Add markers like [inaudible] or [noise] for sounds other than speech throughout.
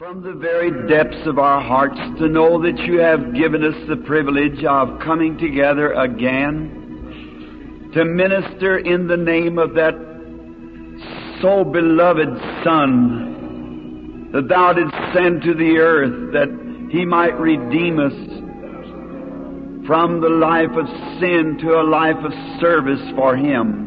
From the very depths of our hearts to know that you have given us the privilege of coming together again to minister in the name of that so beloved Son that thou didst send to the earth that he might redeem us from the life of sin to a life of service for him.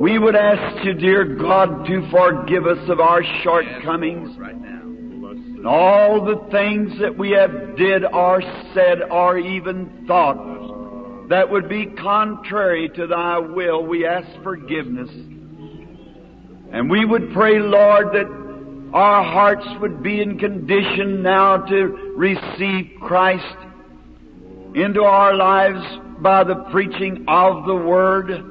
We would ask you, dear God, to forgive us of our shortcomings and all the things that we have did or said or even thought that would be contrary to thy will. We ask forgiveness. And we would pray, Lord, that our hearts would be in condition now to receive Christ into our lives by the preaching of the Word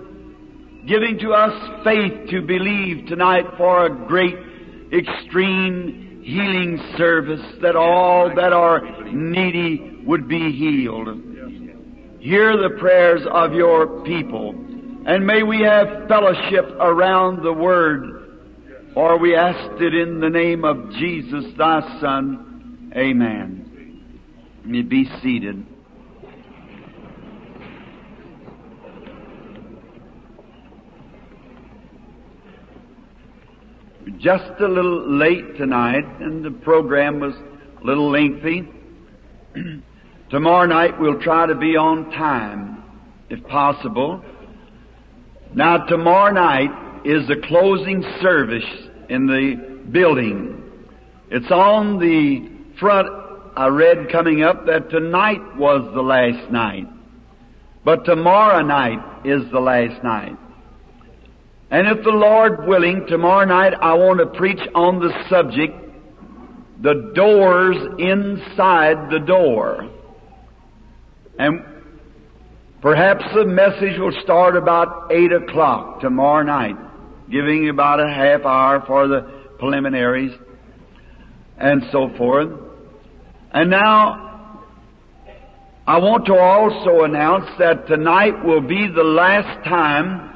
giving to us faith to believe tonight for a great, extreme healing service that all that are needy would be healed. Hear the prayers of your people, and may we have fellowship around the Word, for we asked it in the name of Jesus, thy Son. Amen. You be seated. Just a little late tonight, and the program was a little lengthy. [clears throat] Tomorrow night we'll try to be on time, if possible. Now, tomorrow night is the closing service in the building. It's on the front. I read coming up that tonight was the last night. But tomorrow night is the last night. And if the Lord willing, tomorrow night I want to preach on the subject, the doors inside the door. And perhaps the message will start about 8 o'clock tomorrow night, giving about a half hour for the preliminaries and so forth. And now, I want to also announce that tonight will be the last time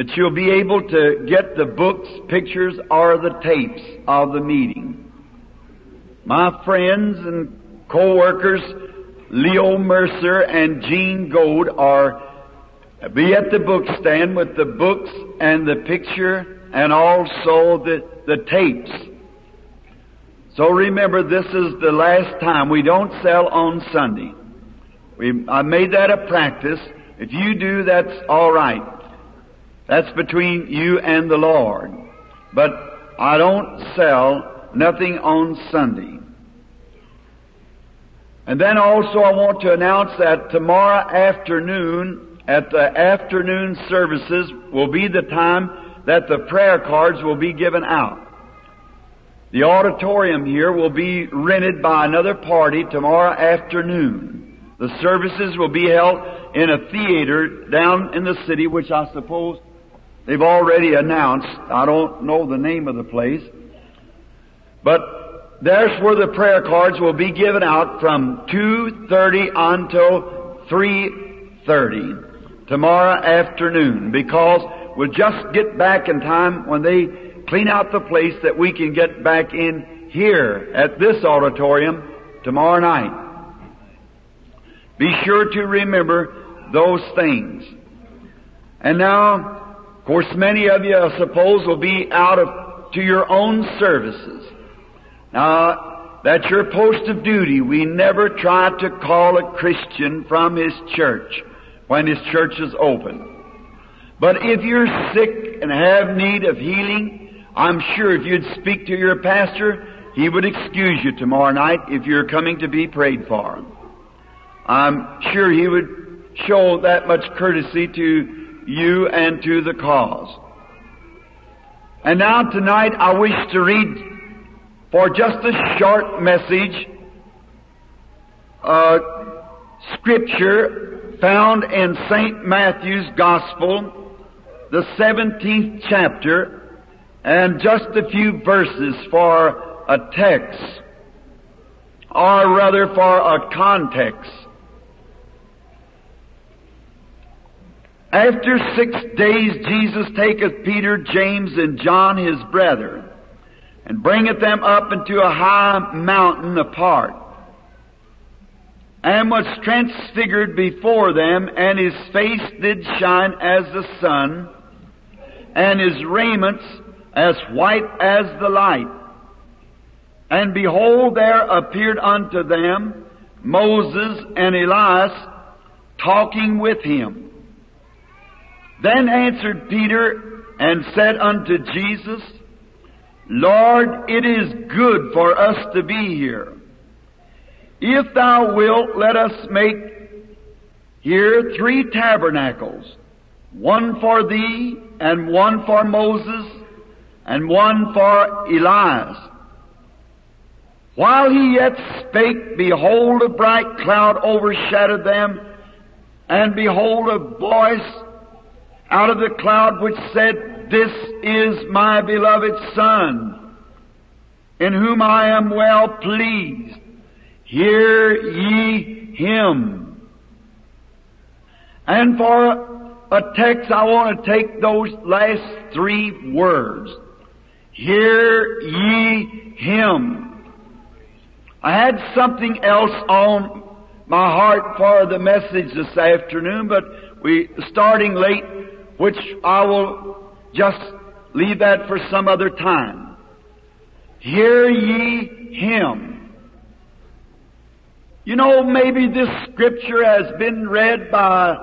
that you'll be able to get the books, pictures, or the tapes of the meeting. My friends and co-workers, Leo Mercier and Gene Goad are be at the book stand with the books and the picture and also the, the tapes. So remember, this is the last time. We don't sell on Sunday. We, I made that a practice. If you do, that's all right. That's between you and the Lord. But I don't sell nothing on Sunday. And then also I want to announce that tomorrow afternoon at the afternoon services will be the time that the prayer cards will be given out. The auditorium here will be rented by another party tomorrow afternoon. The services will be held in a theater down in the city, which I suppose They've already announced, I don't know the name of the place, but there's where the prayer cards will be given out from 2.30 until 3.30 tomorrow afternoon because we'll just get back in time when they clean out the place that we can get back in here at this auditorium tomorrow night. Be sure to remember those things. And now, of course, many of you, I suppose, will be out of to your own services. Now, that's your post of duty. We never try to call a Christian from his church when his church is open. But if you're sick and have need of healing, I'm sure if you'd speak to your pastor, he would excuse you tomorrow night if you're coming to be prayed for. I'm sure he would show that much courtesy to you and to the cause. And now tonight I wish to read for just a short message uh, scripture found in St. Matthew's Gospel, the 17th chapter, and just a few verses for a text, or rather for a context. After six days, Jesus taketh Peter, James, and John his brother, and bringeth them up into a high mountain apart, and was transfigured before them, and his face did shine as the sun, and his raiments as white as the light. And behold, there appeared unto them Moses and Elias talking with him. Then answered Peter and said unto Jesus, Lord, it is good for us to be here. If thou wilt, let us make here three tabernacles, one for thee, and one for Moses, and one for Elias. While he yet spake, behold, a bright cloud overshadowed them, and behold, a voice out of the cloud which said, This is my beloved Son, in whom I am well pleased. Hear ye him. And for a text, I want to take those last three words. Hear ye him. I had something else on my heart for the message this afternoon, but we starting late, which I will just leave that for some other time. Hear ye him. You know, maybe this scripture has been read by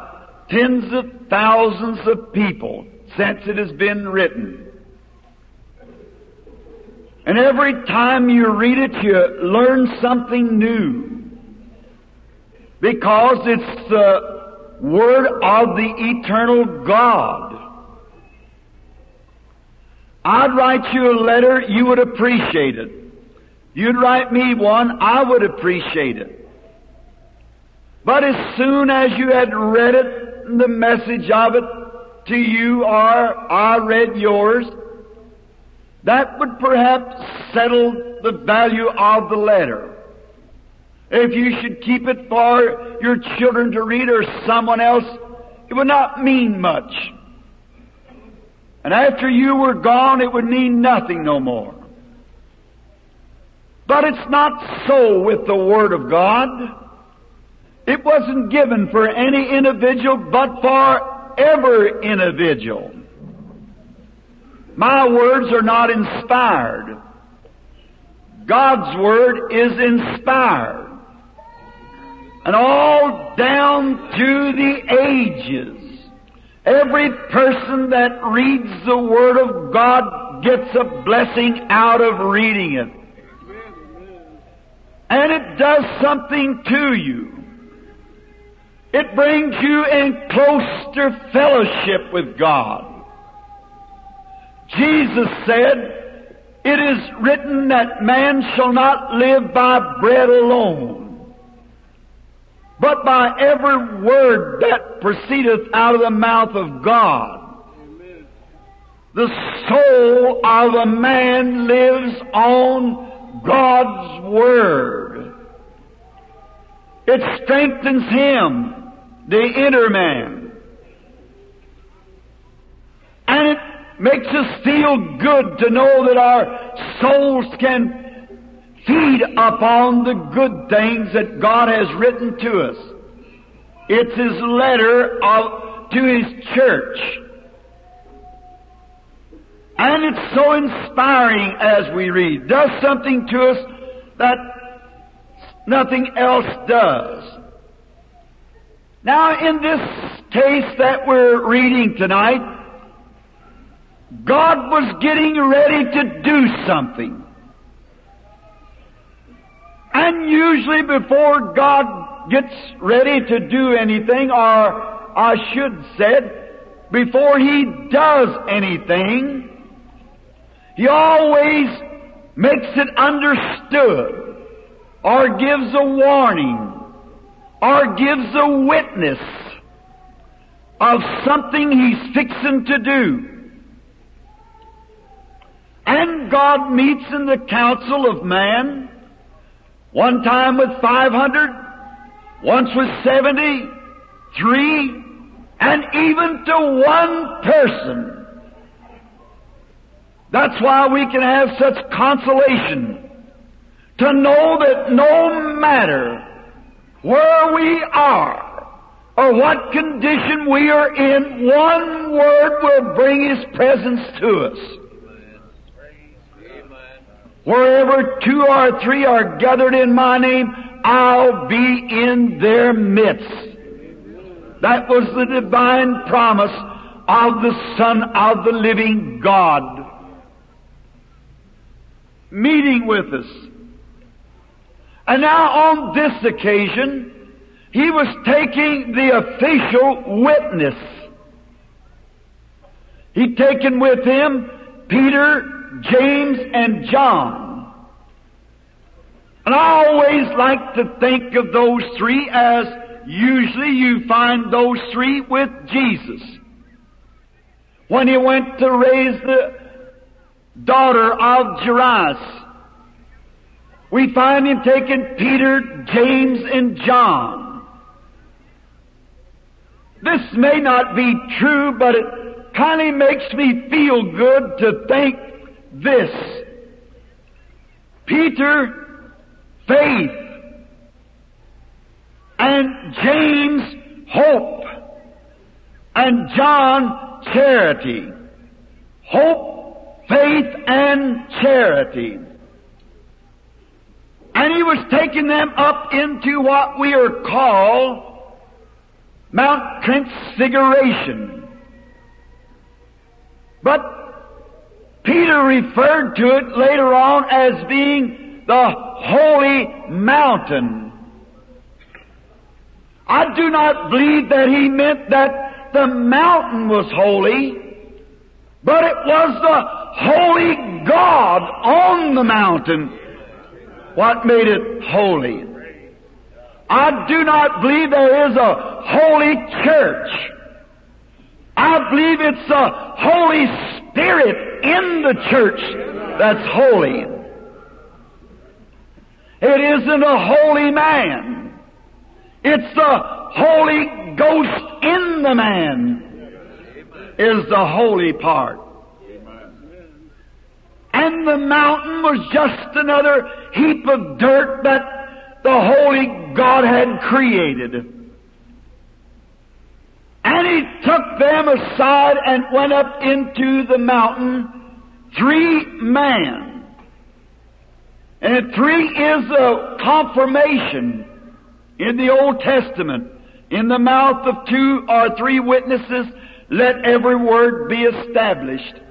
tens of thousands of people since it has been written. And every time you read it, you learn something new. Because it's the Word of the eternal God. I'd write you a letter, you would appreciate it. You'd write me one, I would appreciate it. But as soon as you had read it, the message of it to you, or I read yours, that would perhaps settle the value of the letter. If you should keep it for your children to read or someone else, it would not mean much. And after you were gone, it would mean nothing no more. But it's not so with the Word of God. It wasn't given for any individual, but for every individual. My words are not inspired. God's Word is inspired. And all down through the ages, every person that reads the Word of God gets a blessing out of reading it. And it does something to you. It brings you in closer fellowship with God. Jesus said, It is written that man shall not live by bread alone, but by every word that proceedeth out of the mouth of God. The soul of a man lives on God's Word. It strengthens him, the inner man. And it makes us feel good to know that our souls can feed upon the good things that God has written to us. It's His letter of, to His church. And it's so inspiring as we read. Does something to us that nothing else does. Now in this case that we're reading tonight, God was getting ready to do something. And usually before God gets ready to do anything, or I should say, before He does anything, He always makes it understood, or gives a warning, or gives a witness of something He's fixing to do. And God meets in the council of man, one time with 500, once with 70, three, and even to one person. That's why we can have such consolation to know that no matter where we are or what condition we are in, one word will bring His presence to us. Wherever two or three are gathered in my name, I'll be in their midst. That was the divine promise of the Son of the living God meeting with us. And now on this occasion, he was taking the official witness. He'd taken with him Peter, James, and John. And I always like to think of those three as usually you find those three with Jesus. When he went to raise the daughter of Jairus, we find him taking Peter, James, and John. This may not be true, but it kind of makes me feel good to think this. Peter, faith, and James, hope, and John, charity. Hope, faith, and charity. And he was taking them up into what we are called Mount Transfiguration. But Peter referred to it later on as being the holy mountain. I do not believe that he meant that the mountain was holy, but it was the holy God on the mountain what made it holy. I do not believe there is a holy church. I believe it's the Holy Spirit in the church that's holy. It isn't a holy man. It's the Holy Ghost in the man is the holy part. And the mountain was just another heap of dirt that the Holy God had created. And he took them aside and went up into the mountain, three men. And three is a confirmation in the Old Testament. In the mouth of two or three witnesses, let every word be established.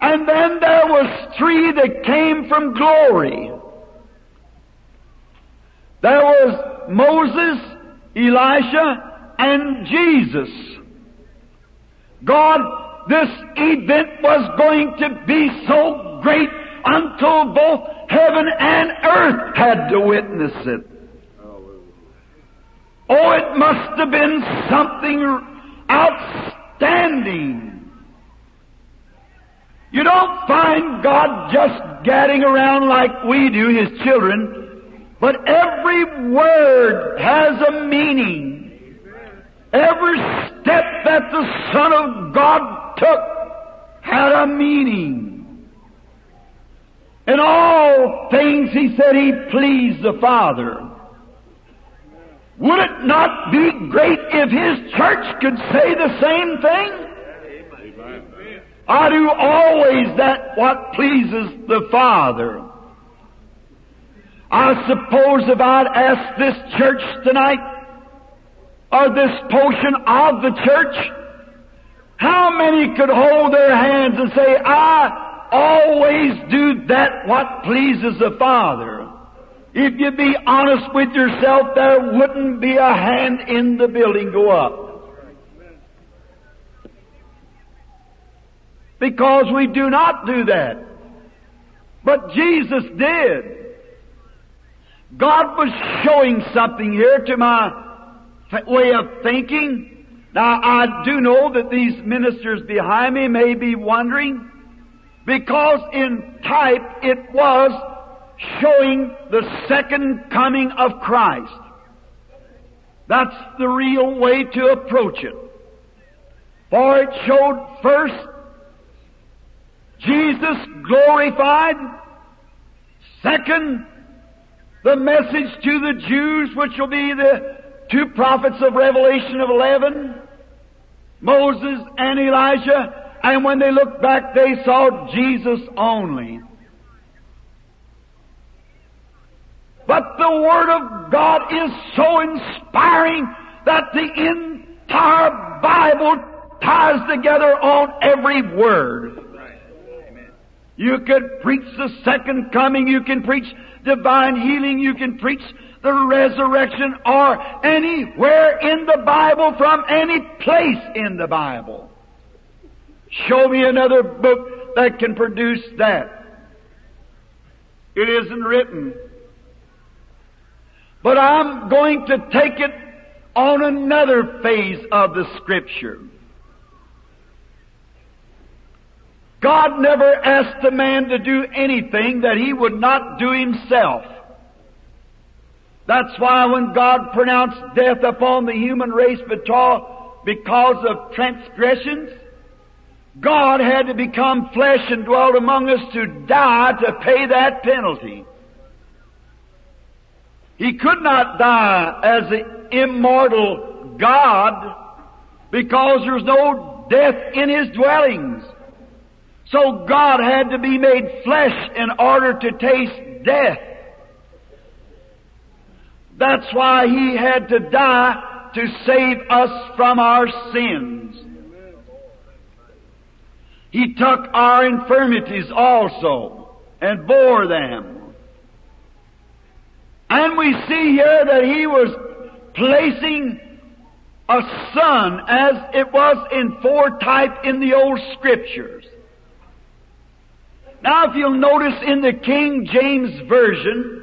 And then there was three that came from glory. There was Moses, Elisha, and Jesus. God, this event was going to be so great until both heaven and earth had to witness it. Oh, it must have been something outstanding. You don't find God just gadding around like we do, His children, but every word has a meaning. Every step that the Son of God took had a meaning. In all things, He said He pleased the Father. Would it not be great if His church could say the same thing? I do always that what pleases the Father. I suppose if I'd ask this church tonight, or this portion of the church, how many could hold their hands and say, I always do that what pleases the Father? If you be honest with yourself, there wouldn't be a hand in the building go up. because we do not do that. But Jesus did. God was showing something here to my way of thinking. Now I do know that these ministers behind me may be wondering, because in type it was showing the second coming of Christ. That's the real way to approach it. For it showed first Jesus glorified. Second, the message to the Jews, which will be the two prophets of Revelation of 11, Moses and Elijah, and when they looked back, they saw Jesus only. But the Word of God is so inspiring that the entire Bible ties together on every word. You could preach the second coming, you can preach divine healing, you can preach the resurrection or anywhere in the Bible from any place in the Bible. Show me another book that can produce that. It isn't written. But I'm going to take it on another phase of the Scripture. God never asked a man to do anything that he would not do himself. That's why when God pronounced death upon the human race because of transgressions, God had to become flesh and dwell among us to die to pay that penalty. He could not die as the immortal God because there's no death in His dwellings. So God had to be made flesh in order to taste death. That's why He had to die to save us from our sins. He took our infirmities also and bore them. And we see here that He was placing a son as it was in foretype in the old scriptures. Now, if you'll notice in the King James Version,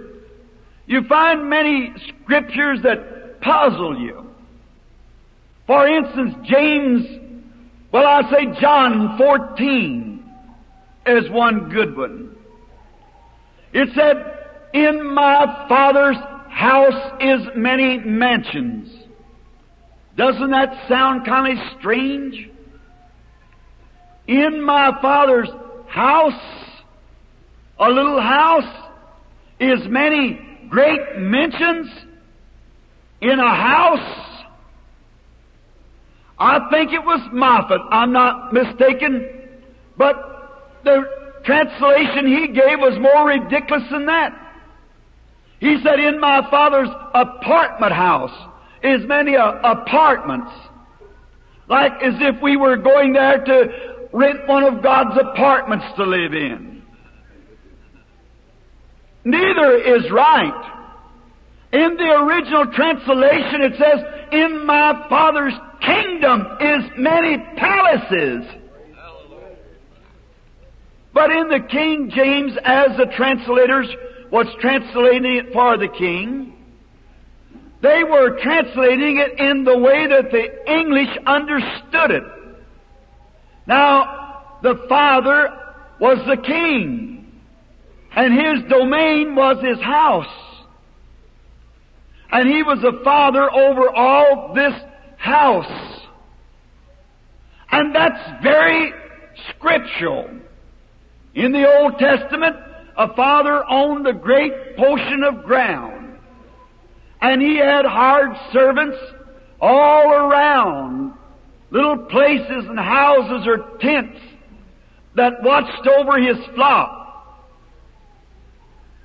you find many scriptures that puzzle you. For instance, James, well, I say John 14 is one good one. It said, In my Father's house is many mansions. Doesn't that sound kind of strange? In my Father's house a little house is many great mentions in a house. I think it was Moffatt, I'm not mistaken, but the translation he gave was more ridiculous than that. He said, in my father's apartment house is many uh, apartments. Like as if we were going there to rent one of God's apartments to live in. Neither is right. In the original translation it says, In my Father's kingdom is many palaces. But in the King James, as the translators was translating it for the king, they were translating it in the way that the English understood it. Now, the Father was the king and his domain was his house. And he was the father over all this house. And that's very scriptural. In the Old Testament, a father owned a great portion of ground. And he had hired servants all around, little places and houses or tents that watched over his flock.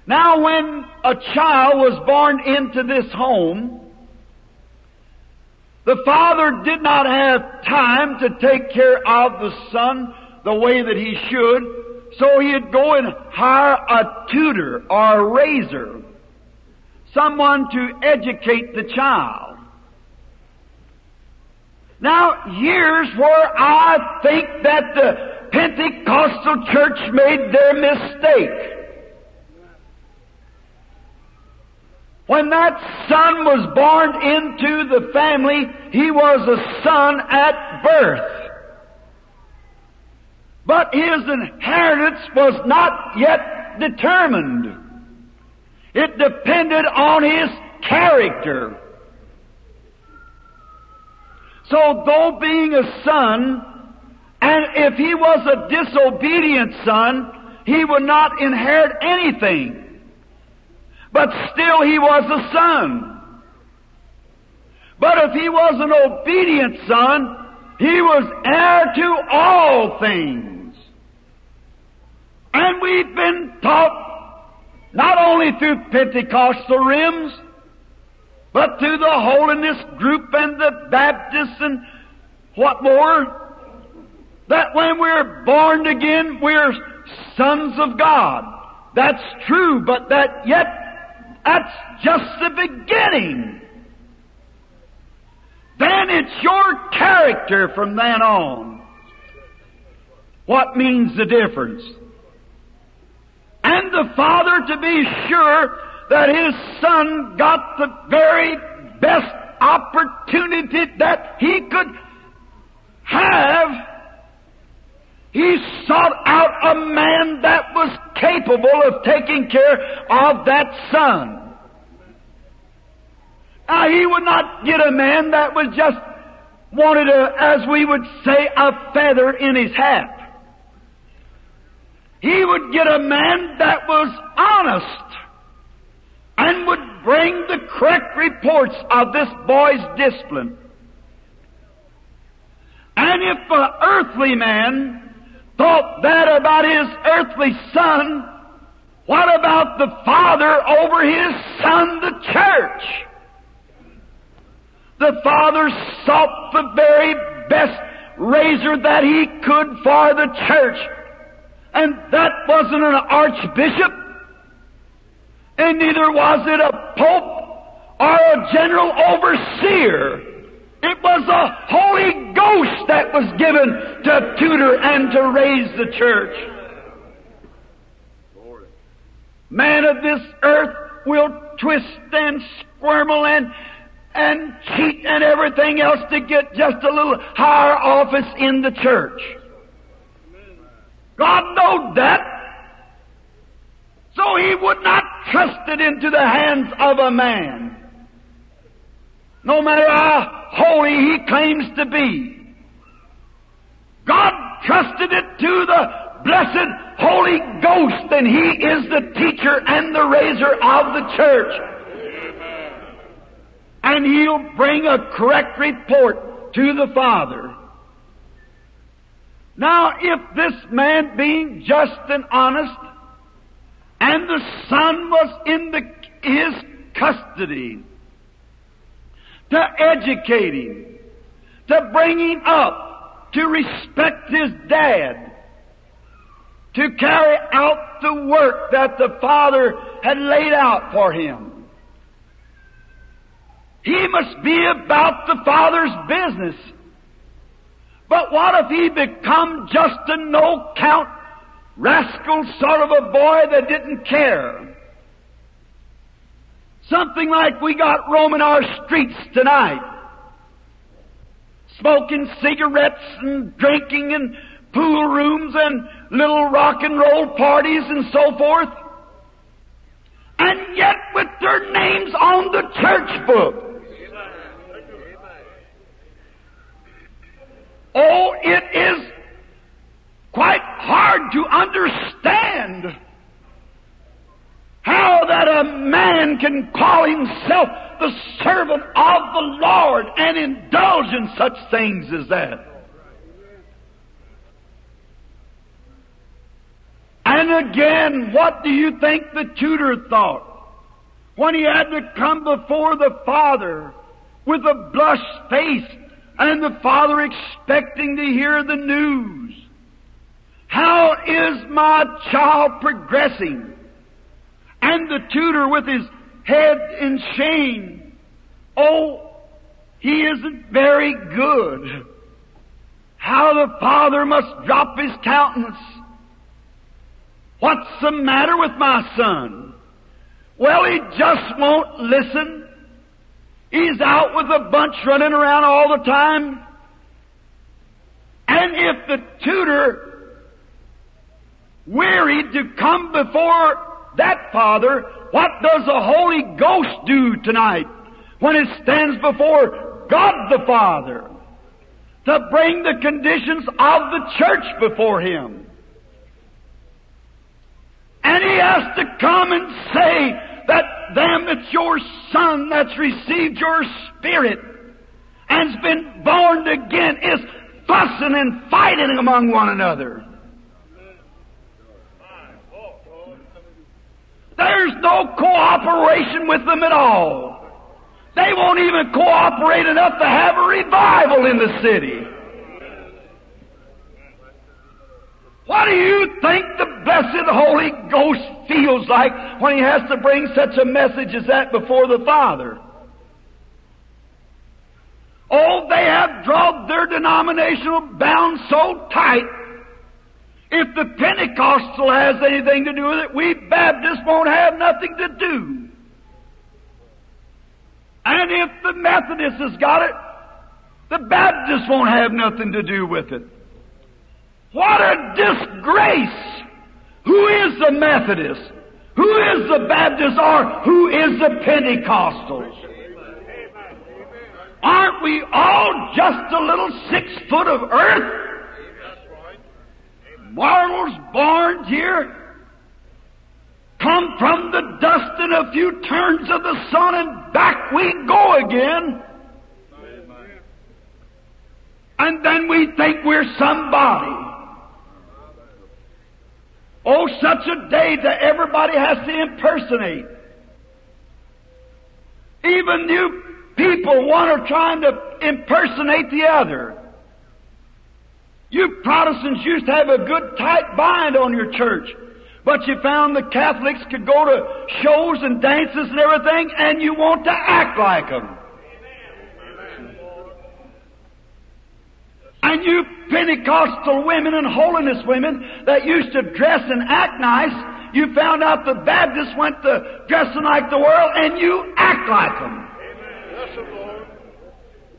Now when a child was born into this home, the father did not have time to take care of the son the way that he should, so he'd go and hire a tutor or a raiser, someone to educate the child. Now, here's where I think that the Pentecostal church made their mistake. When that son was born into the family, he was a son at birth. But his inheritance was not yet determined. It depended on his character. So though being a son And if he was a disobedient son, he would not inherit anything. But still he was a son. But if he was an obedient son, he was heir to all things. And we've been taught not only through Pentecostal rims, but through the holiness group and the Baptists and what more, that when we're born again, we're sons of God. That's true, but that yet, that's just the beginning. Then it's your character from then on. What means the difference? And the father to be sure that his son got the very best opportunity that he could have, he sought out a man that was capable of taking care of that son. Now, he would not get a man that was just wanted a, as we would say, a feather in his hat. He would get a man that was honest and would bring the correct reports of this boy's discipline. And if an earthly man thought that about his earthly son, what about the father over his son, the church? The father sought the very best raiser that he could for the church. And that wasn't an archbishop, and neither was it a pope or a general overseer. It was the Holy Ghost that was given to tutor and to raise the church. Man of this earth will twist and squirmel and and cheat and everything else to get just a little higher office in the church. God knowed that. So he would not trust it into the hands of a man. No matter how holy he claims to be. God trusted it to the blessed Holy Ghost and He is the teacher and the raiser of the church. And He'll bring a correct report to the Father. Now, if this man being just and honest, and the son was in the, his custody, to educate him, to bring him up, to respect his dad, to carry out the work that the father had laid out for him. He must be about the father's business. But what if he become just a no-count rascal sort of a boy that didn't care? Something like we got roaming our streets tonight. Smoking cigarettes and drinking and pool rooms and little rock and roll parties and so forth. And yet with their names on the church book. Oh, it is quite hard to understand how that a man can call himself the servant of the Lord and indulge in such things as that. And again, what do you think the tutor thought? When he had to come before the father with a blushed face and the father expecting to hear the news. How is my child progressing? And the tutor with his head in shame. Oh, he isn't very good. How the father must drop his countenance. What's the matter with my son? Well, he just won't listen. He's out with a bunch running around all the time. And if the tutor wearied to come before that Father, what does the Holy Ghost do tonight when it stands before God the Father? to bring the conditions of the church before Him. And He has to come and say that them that's your son that's received your spirit and's been born again is fussing and fighting among one another. There's no cooperation with them at all. They won't even cooperate enough to have a revival in the city. What do you think the blessed Holy Ghost feels like when he has to bring such a message as that before the Father? Oh, they have drawn their denominational bounds so tight. If the Pentecostal has anything to do with it, we Baptists won't have nothing to do. And if the Methodists has got it, the Baptists won't have nothing to do with it. What a disgrace! Who is the Methodist? Who is the Baptist or who is the Pentecostals? Aren't we all just a little six foot of earth? Mortals born here, come from the dust in a few turns of the sun and back we go again. And then we think we're somebody. Oh, such a day that everybody has to impersonate. Even you people, one are trying to impersonate the other. You Protestants used to have a good tight bind on your church. But you found the Catholics could go to shows and dances and everything, and you want to act like them. And you Pentecostal women and holiness women that used to dress and act nice, you found out the Baptists went to dressing like the world, and you act like them.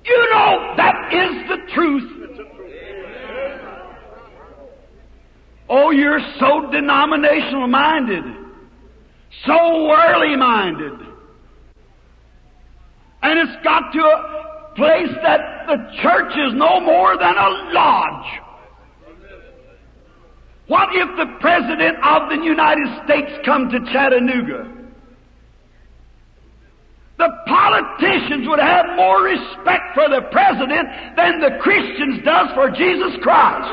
You know that is the truth. Oh, you're so denominational minded, so worldly minded. And it's got to a place that the church is no more than a lodge. What if the President of the United States come to Chattanooga? The politicians would have more respect for the President than the Christians does for Jesus Christ.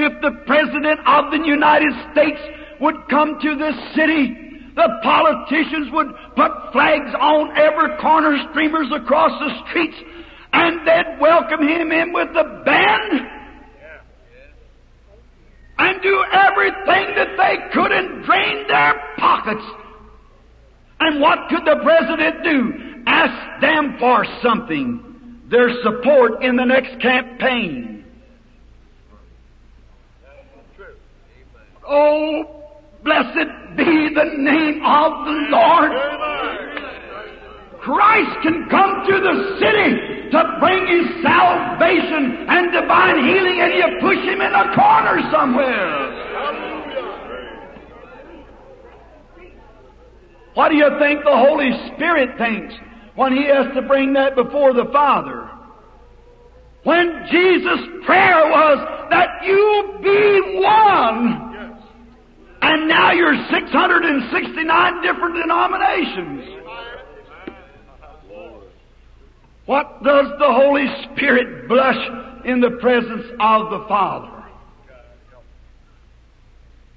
If the President of the United States would come to this city, the politicians would put flags on every corner, streamers across the streets, and they'd welcome him in with the band and do everything that they could and drain their pockets. And what could the President do? Ask them for something, their support in the next campaign. Oh, blessed be the name of the Lord. Christ can come to the city to bring his salvation and divine healing, and you push him in a corner somewhere. What do you think the Holy Spirit thinks when he has to bring that before the Father? When Jesus' prayer was that you be one. And now you're 669 different denominations. What does the Holy Spirit blush in the presence of the Father?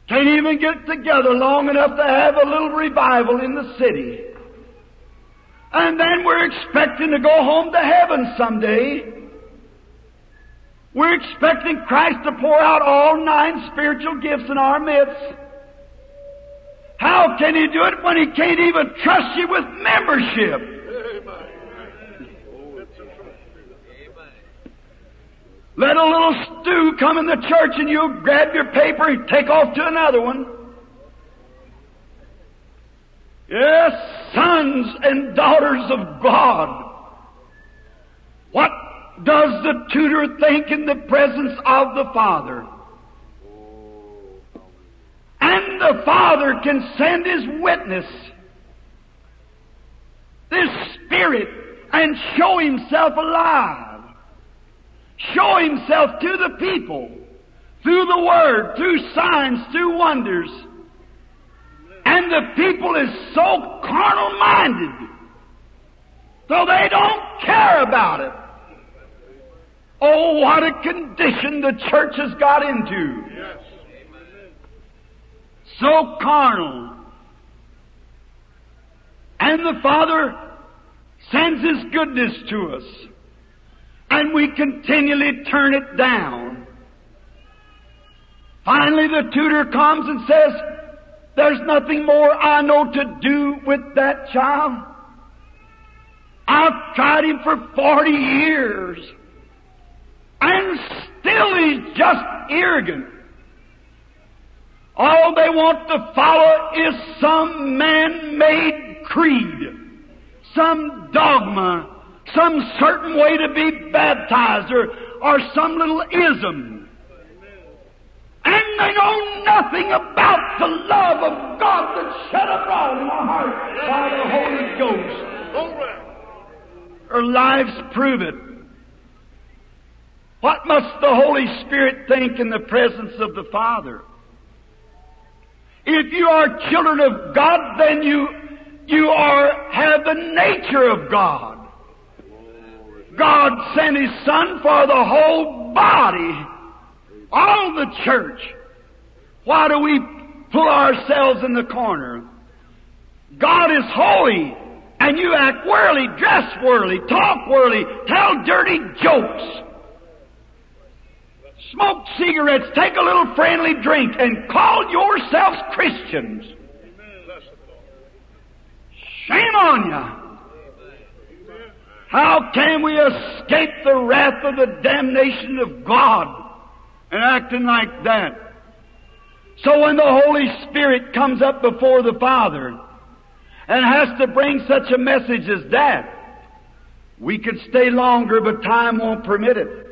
Can't even get together long enough to have a little revival in the city. And then we're expecting to go home to heaven someday. We're expecting Christ to pour out all nine spiritual gifts in our midst. How can he do it when he can't even trust you with membership? Let a little stew come in the church and you'll grab your paper and take off to another one. Yes, sons and daughters of God. What does the tutor think in the presence of the Father? And the Father can send His witness, this Spirit, and show Himself alive. Show Himself to the people through the Word, through signs, through wonders. And the people is so carnal minded, so they don't care about it. Oh, what a condition the church has got into. So carnal. And the Father sends His goodness to us. And we continually turn it down. Finally, the tutor comes and says, There's nothing more I know to do with that child. I've tried him for 40 years. And still he's just arrogant. All they want to follow is some man-made creed, some dogma, some certain way to be baptized, or, or some little ism. And they know nothing about the love of God that's shed abroad in my heart by the Holy Ghost. Our lives prove it. What must the Holy Spirit think in the presence of the Father? If you are children of God, then you, you are, have the nature of God. God sent His Son for the whole body, all the church. Why do we pull ourselves in the corner? God is holy, and you act worldly, dress worldly, talk worldly, tell dirty jokes smoke cigarettes, take a little friendly drink, and call yourselves Christians. Shame on you. How can we escape the wrath of the damnation of God and acting like that? So when the Holy Spirit comes up before the Father and has to bring such a message as that, we could stay longer, but time won't permit it.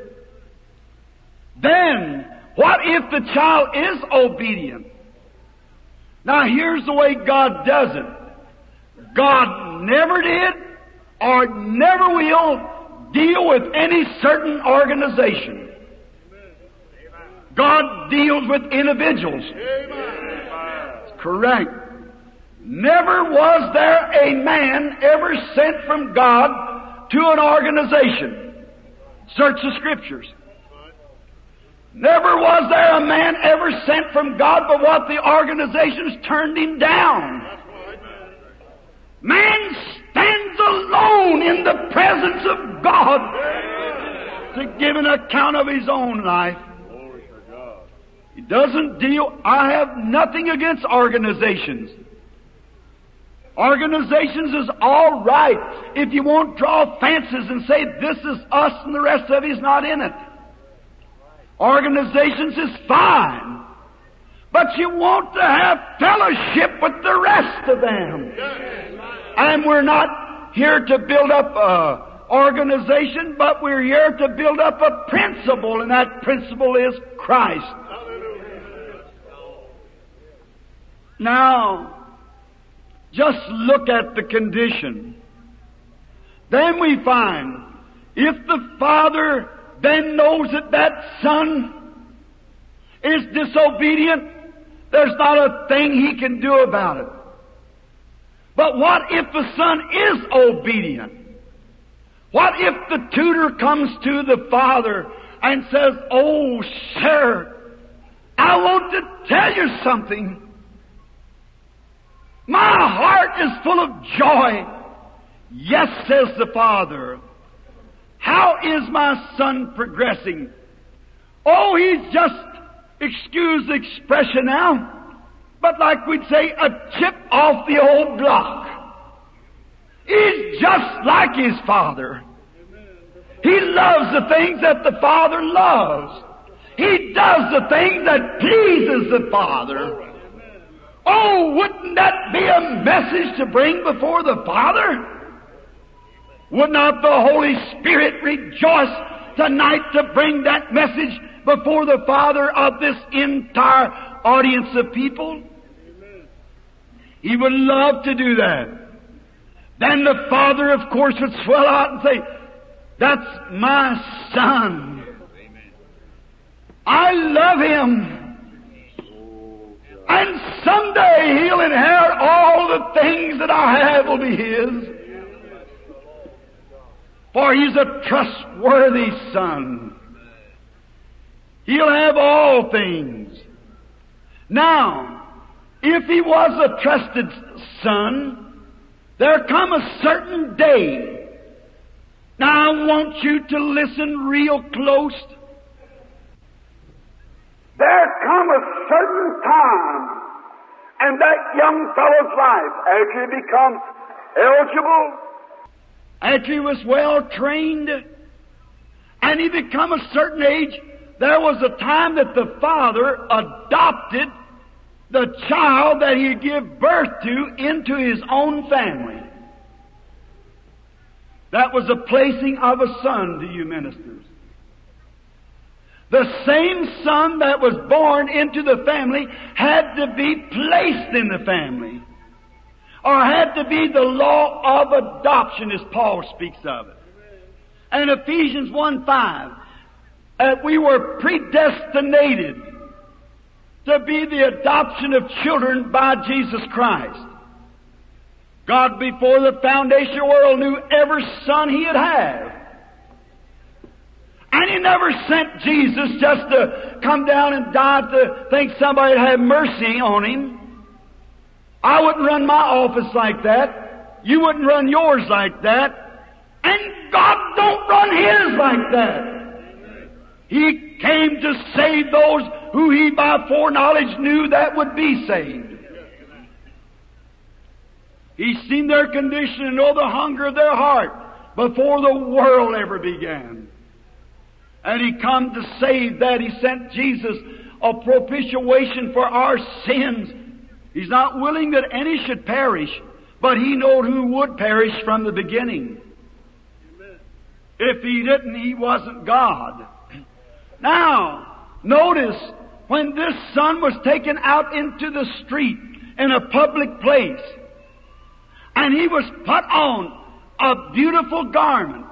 Then, what if the child is obedient? Now here's the way God does it. God never did or never will deal with any certain organization. God deals with individuals. Correct. Never was there a man ever sent from God to an organization. Search the scriptures. Never was there a man ever sent from God, but what the organizations turned him down. Man stands alone in the presence of God to give an account of his own life. He doesn't deal, I have nothing against organizations. Organizations is all right if you won't draw fences and say this is us and the rest of you is not in it. Organizations is fine. But you want to have fellowship with the rest of them. And we're not here to build up a organization, but we're here to build up a principle, and that principle is Christ. Now, just look at the condition. Then we find if the Father then knows that that son is disobedient, there's not a thing he can do about it. But what if the son is obedient? What if the tutor comes to the father and says, Oh, sir, I want to tell you something. My heart is full of joy. Yes, says the father. How is my son progressing? Oh, he's just, excuse the expression now, but like we'd say, a chip off the old block. He's just like his father. He loves the things that the father loves. He does the things that pleases the father. Oh, wouldn't that be a message to bring before the father? Would not the Holy Spirit rejoice tonight to bring that message before the Father of this entire audience of people? He would love to do that. then the father, of course, would swell out and say, That's my son. I love him. And someday he'll inherit all the things that I have will be his. For he's a trustworthy son. He'll have all things. Now, if he was a trusted son, there come a certain day. Now I want you to listen real close. There come a certain time in that young fellow's life after he becomes eligible, after he was well trained, and he become a certain age, there was a time that the father adopted the child that he gave birth to into his own family. That was a placing of a son to you ministers. The same son that was born into the family had to be placed in the family. Or had to be the law of adoption as Paul speaks of it. And in Ephesians 1 5, that we were predestinated to be the adoption of children by Jesus Christ. God, before the foundation of the world, knew every son He had had. And He never sent Jesus just to come down and die to think somebody would have mercy on Him. I wouldn't run my office like that. You wouldn't run yours like that. And God don't run His like that. He came to save those who He by foreknowledge knew that would be saved. He's seen their condition and know the hunger of their heart before the world ever began. And He come to save that. He sent Jesus a propitiation for our sins. He's not willing that any should perish, but He knowed who would perish from the beginning. If He didn't, He wasn't God. Now, notice when this son was taken out into the street in a public place, and he was put on a beautiful garment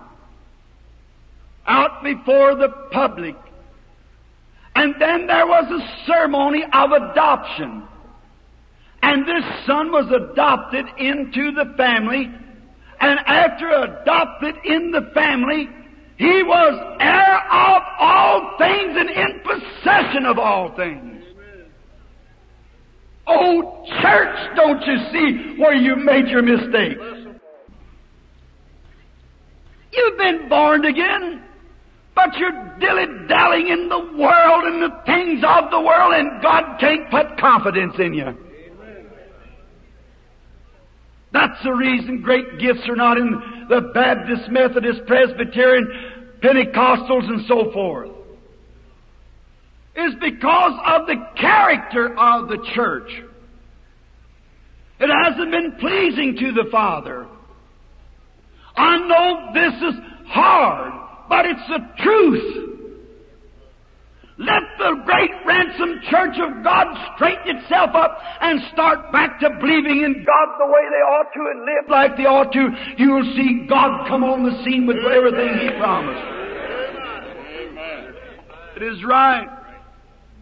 out before the public. And then there was a ceremony of adoption. And this son was adopted into the family. And after adopted in the family, he was heir of all things and in possession of all things. Oh, church, don't you see where you made your mistake? You've been born again, but you're dilly-dallying in the world and the things of the world, and God can't put confidence in you. That's the reason great gifts are not in the Baptist, Methodist, Presbyterian, Pentecostals, and so forth. Is because of the character of the church. It hasn't been pleasing to the Father. I know this is hard, but it's the truth. Let the great ransom church of God straighten itself up and start back to believing in God the way they ought to and live like they ought to. You'll see God come on the scene with everything He promised. It is right.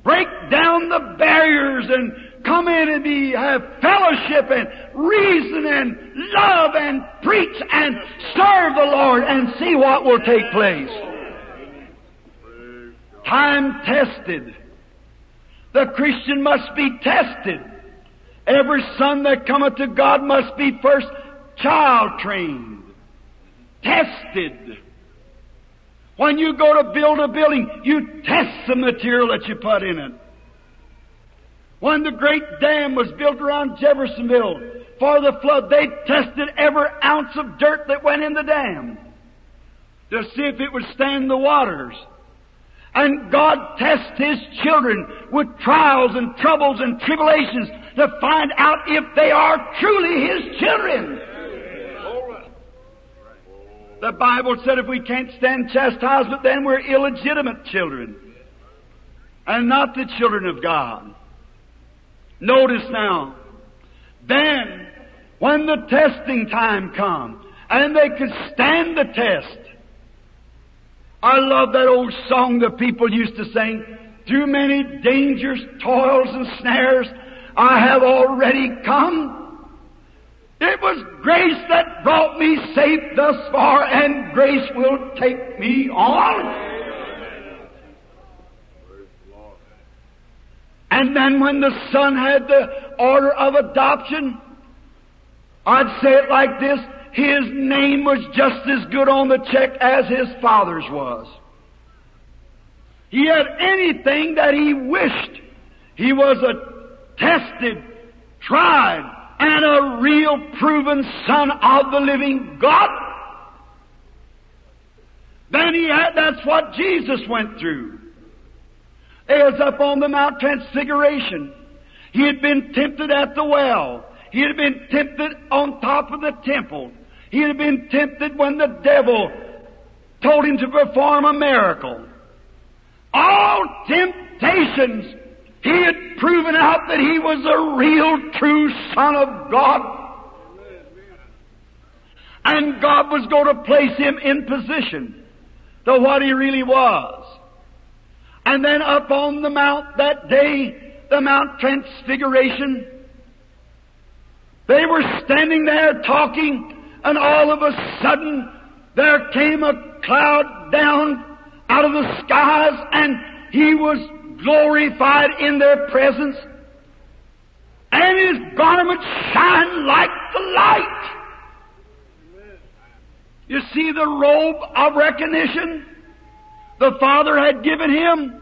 Break down the barriers and come in and be, have fellowship and reason and love and preach and serve the Lord and see what will take place time tested. The Christian must be tested. Every son that cometh to God must be first child trained, tested. When you go to build a building, you test the material that you put in it. When the great dam was built around Jeffersonville for the flood, they tested every ounce of dirt that went in the dam to see if it would stand the waters. And God tests His children with trials and troubles and tribulations to find out if they are truly His children. The Bible said if we can't stand chastisement, then we're illegitimate children and not the children of God. Notice now, then when the testing time come, and they could stand the test. I love that old song the people used to sing. Through many dangers, toils, and snares, I have already come. It was grace that brought me safe thus far, and grace will take me on. And then when the son had the order of adoption, I'd say it like this, his name was just as good on the check as his father's was. He had anything that he wished. He was a tested, tried, and a real proven son of the living God. Then he had, that's what Jesus went through. He was up on the Mount Transfiguration. He had been tempted at the well. He had been tempted on top of the temple. He had been tempted when the devil told him to perform a miracle. All temptations, he had proven out that he was a real, true Son of God. And God was going to place him in position to what he really was. And then up on the mount that day, the Mount Transfiguration, they were standing there talking, and all of a sudden there came a cloud down out of the skies, and he was glorified in their presence, and his garments shine like the light. You see the robe of recognition the Father had given him.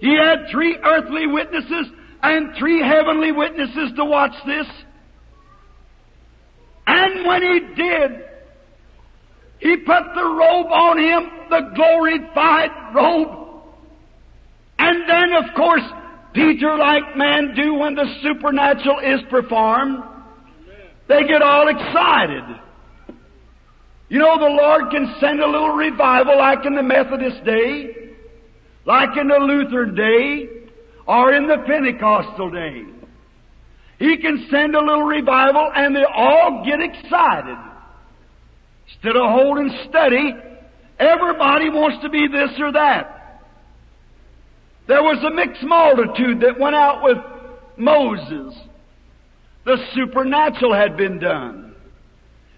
He had three earthly witnesses and three heavenly witnesses to watch this. And when he did, he put the robe on him, the glorified robe. And then, of course, Peter, like man do when the supernatural is performed, they get all excited. You know, the Lord can send a little revival like in the Methodist day, like in the Lutheran day, or in the Pentecostal day. He can send a little revival and they all get excited. Instead of holding steady, everybody wants to be this or that. There was a mixed multitude that went out with Moses. The supernatural had been done.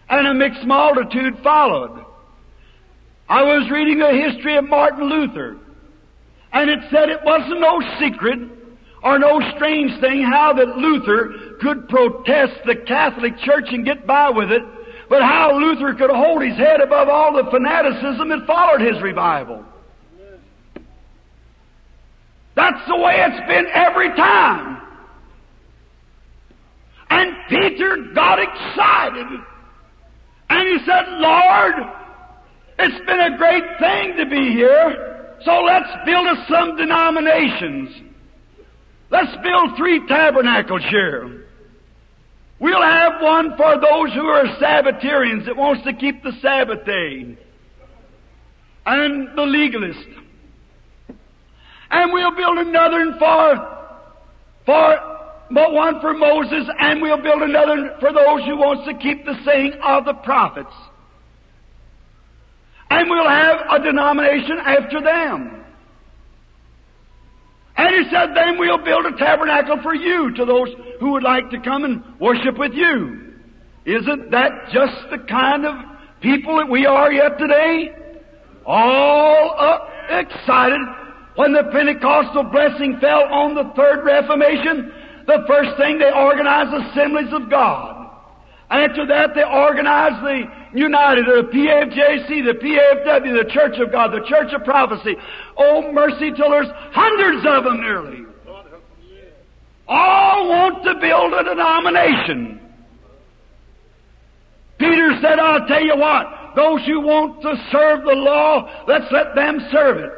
And a mixed multitude followed. I was reading a history of Martin Luther, and it said it wasn't no secret or no strange thing how that Luther could protest the Catholic Church and get by with it, but how Luther could hold his head above all the fanaticism that followed his revival. That's the way it's been every time. And Peter got excited. And he said, Lord, it's been a great thing to be here, so let's build us some denominations. Let's build three tabernacles here. We'll have one for those who are Sabbatarians that wants to keep the Sabbath day. And the legalist. And we'll build another for, for, but one for Moses, and we'll build another for those who wants to keep the saying of the prophets. And we'll have a denomination after them. And he said, then we'll build a tabernacle for you to those who would like to come and worship with you. Isn't that just the kind of people that we are yet today? All up, excited. When the Pentecostal blessing fell on the Third Reformation, the first thing they organized assemblies of God. After that, they organized the United, the PFJC, the PFW, the Church of God, the Church of Prophecy. Oh, mercy till there's hundreds of them nearly. All want to build a denomination. Peter said, I'll tell you what, those who want to serve the law, let's let them serve it.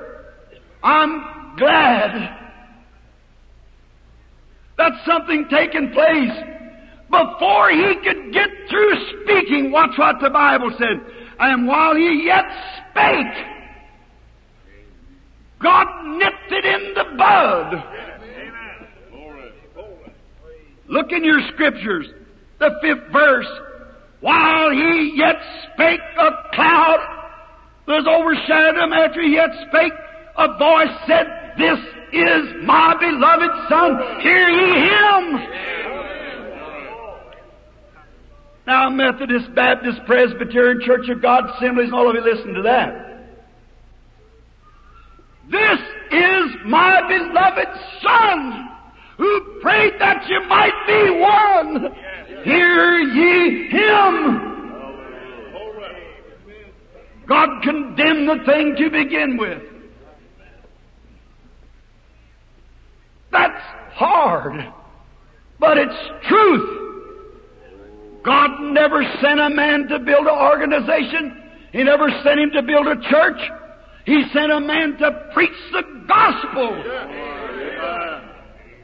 I'm glad that's something taking place before he could get through speaking, watch what the Bible said. And while he yet spake, God nipped it in the bud. Look in your scriptures. The fifth verse. While he yet spake, a cloud was overshadowed him. After he yet spake, a voice said, This is my beloved Son. Hear ye him. Now, Methodist, Baptist, Presbyterian, Church of God, Assemblies, all of you listen to that. This is my beloved Son, who prayed that you might be one. Hear ye him. God condemned the thing to begin with. That's hard, but it's truth. God never sent a man to build an organization. He never sent him to build a church. He sent a man to preach the gospel.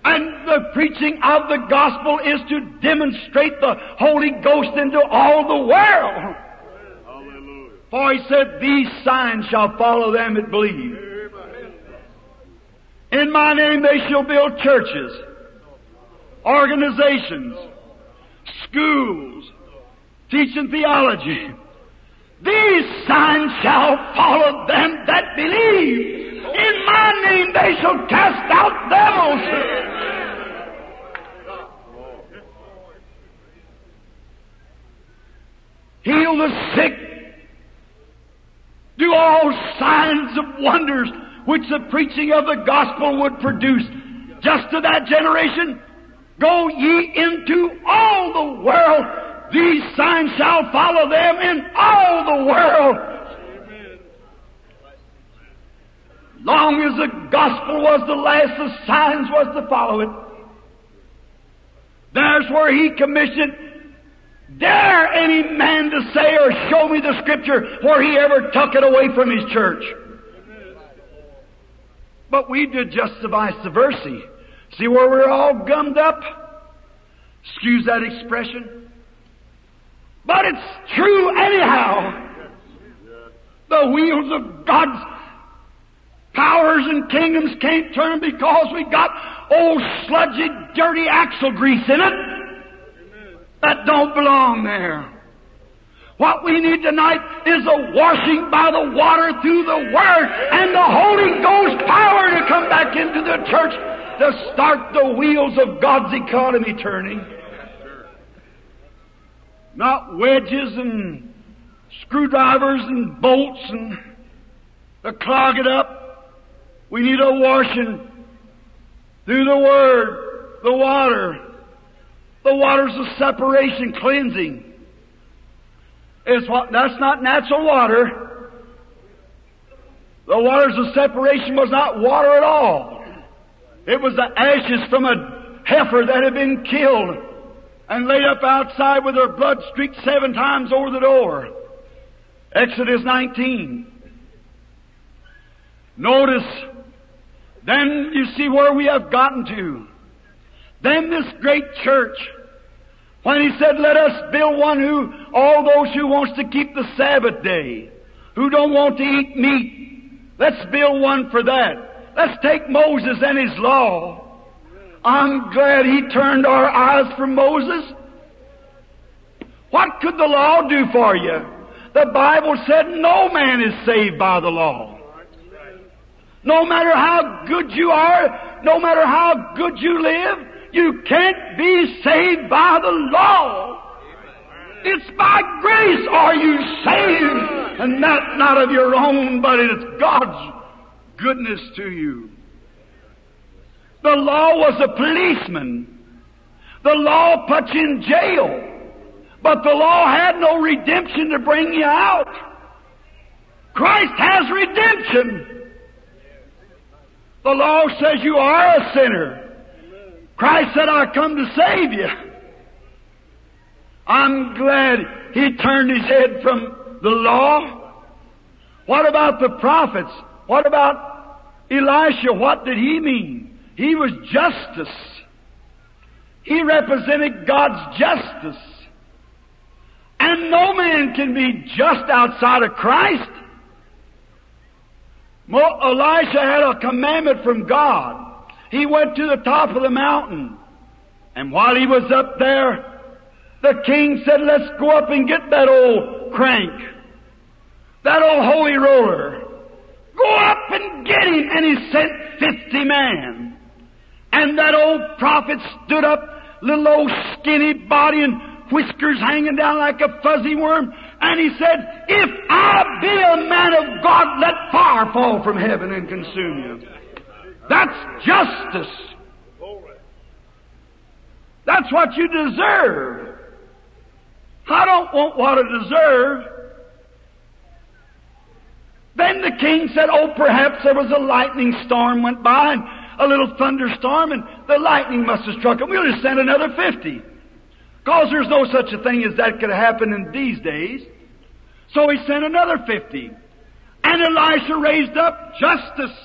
And the preaching of the gospel is to demonstrate the Holy Ghost into all the world. For he said, These signs shall follow them that believe. In my name they shall build churches, organizations, schools, teaching theology. These signs shall follow them that believe. In my name they shall cast out devils. Heal the sick. Do all signs of wonders which the preaching of the gospel would produce. Just to that generation, go ye into all the world. These signs shall follow them in all the world. Long as the gospel was the last, the signs was to follow it. There's where he commissioned Dare any man to say or show me the scripture where he ever took it away from his church. But we did just the vice versa. See where we're all gummed up? Excuse that expression. But it's true anyhow. The wheels of God's powers and kingdoms can't turn because we got old sludgy, dirty axle grease in it that don't belong there. What we need tonight is a washing by the water through the Word and the Holy Ghost power to come back into the church to start the wheels of God's economy turning. Not wedges and screwdrivers and bolts and to clog it up. We need a washing through the Word, the water. The waters of separation, cleansing. It's what, that's not natural water. The waters of separation was not water at all. It was the ashes from a heifer that had been killed and laid up outside with her blood streaked seven times over the door. Exodus 19. Notice, then you see where we have gotten to. Then this great church, when he said, let us build one who, all those who wants to keep the Sabbath day, who don't want to eat meat, let's build one for that. Let's take Moses and his law. I'm glad he turned our eyes from Moses. What could the law do for you? The Bible said no man is saved by the law. No matter how good you are, no matter how good you live, you can't be saved by the law. It's by grace are you saved, and that not of your own, but it's God's goodness to you. The law was a policeman. The law put you in jail. But the law had no redemption to bring you out. Christ has redemption. The law says you are a sinner. Christ said, I come to save you. I'm glad he turned his head from the law. What about the prophets? What about Elisha? What did he mean? He was justice. He represented God's justice. And no man can be just outside of Christ. Elisha had a commandment from God. He went to the top of the mountain. And while he was up there, The king said, let's go up and get that old crank, that old holy roller. Go up and get him. And he sent fifty men. And that old prophet stood up, little old skinny body and whiskers hanging down like a fuzzy worm. And he said, if I be a man of God, let fire fall from heaven and consume you. That's justice. That's what you deserve. I don't want what I deserve. Then the king said, Oh, perhaps there was a lightning storm went by and a little thunderstorm and the lightning must have struck him. We'll just send another fifty. Cause there's no such a thing as that could happen in these days. So he sent another fifty. And Elisha raised up justice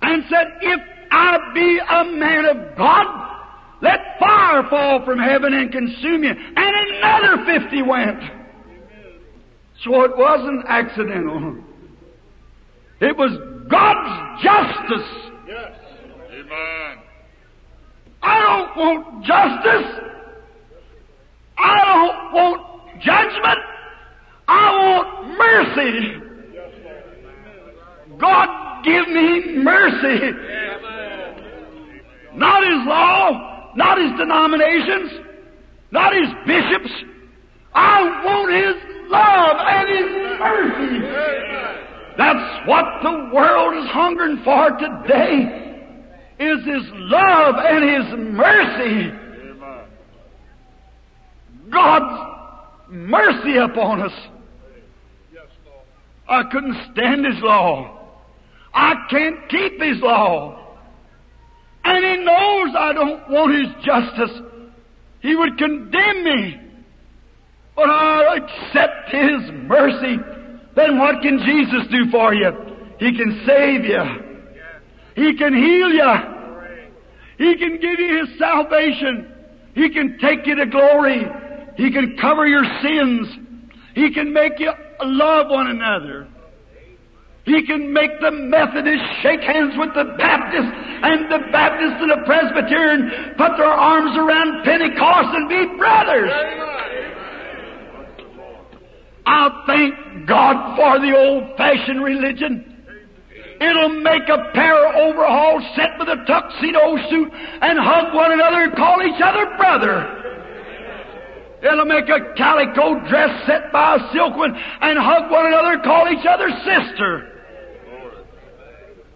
and said, If I be a man of God, let fire fall from heaven and consume you. And another fifty went. So it wasn't accidental. It was God's justice. Yes. Amen. I don't want justice. I don't want judgment. I want mercy. God give me mercy. Not His law, not His denominations, not His bishops. I want His love and His mercy. That's what the world is hungering for today, is His love and His mercy. God's mercy upon us. I couldn't stand His law. I can't keep His law. And He knows I don't want His justice. He would condemn me. But I accept His mercy. Then what can Jesus do for you? He can save you. He can heal you. He can give you His salvation. He can take you to glory. He can cover your sins. He can make you love one another. He can make the Methodists shake hands with the Baptists and the Baptists and the Presbyterian put their arms around Pentecost and be brothers. I thank God for the old-fashioned religion. It'll make a pair of overalls set with a tuxedo suit and hug one another and call each other brother. It'll make a calico dress set by a silk one and hug one another and call each other sister.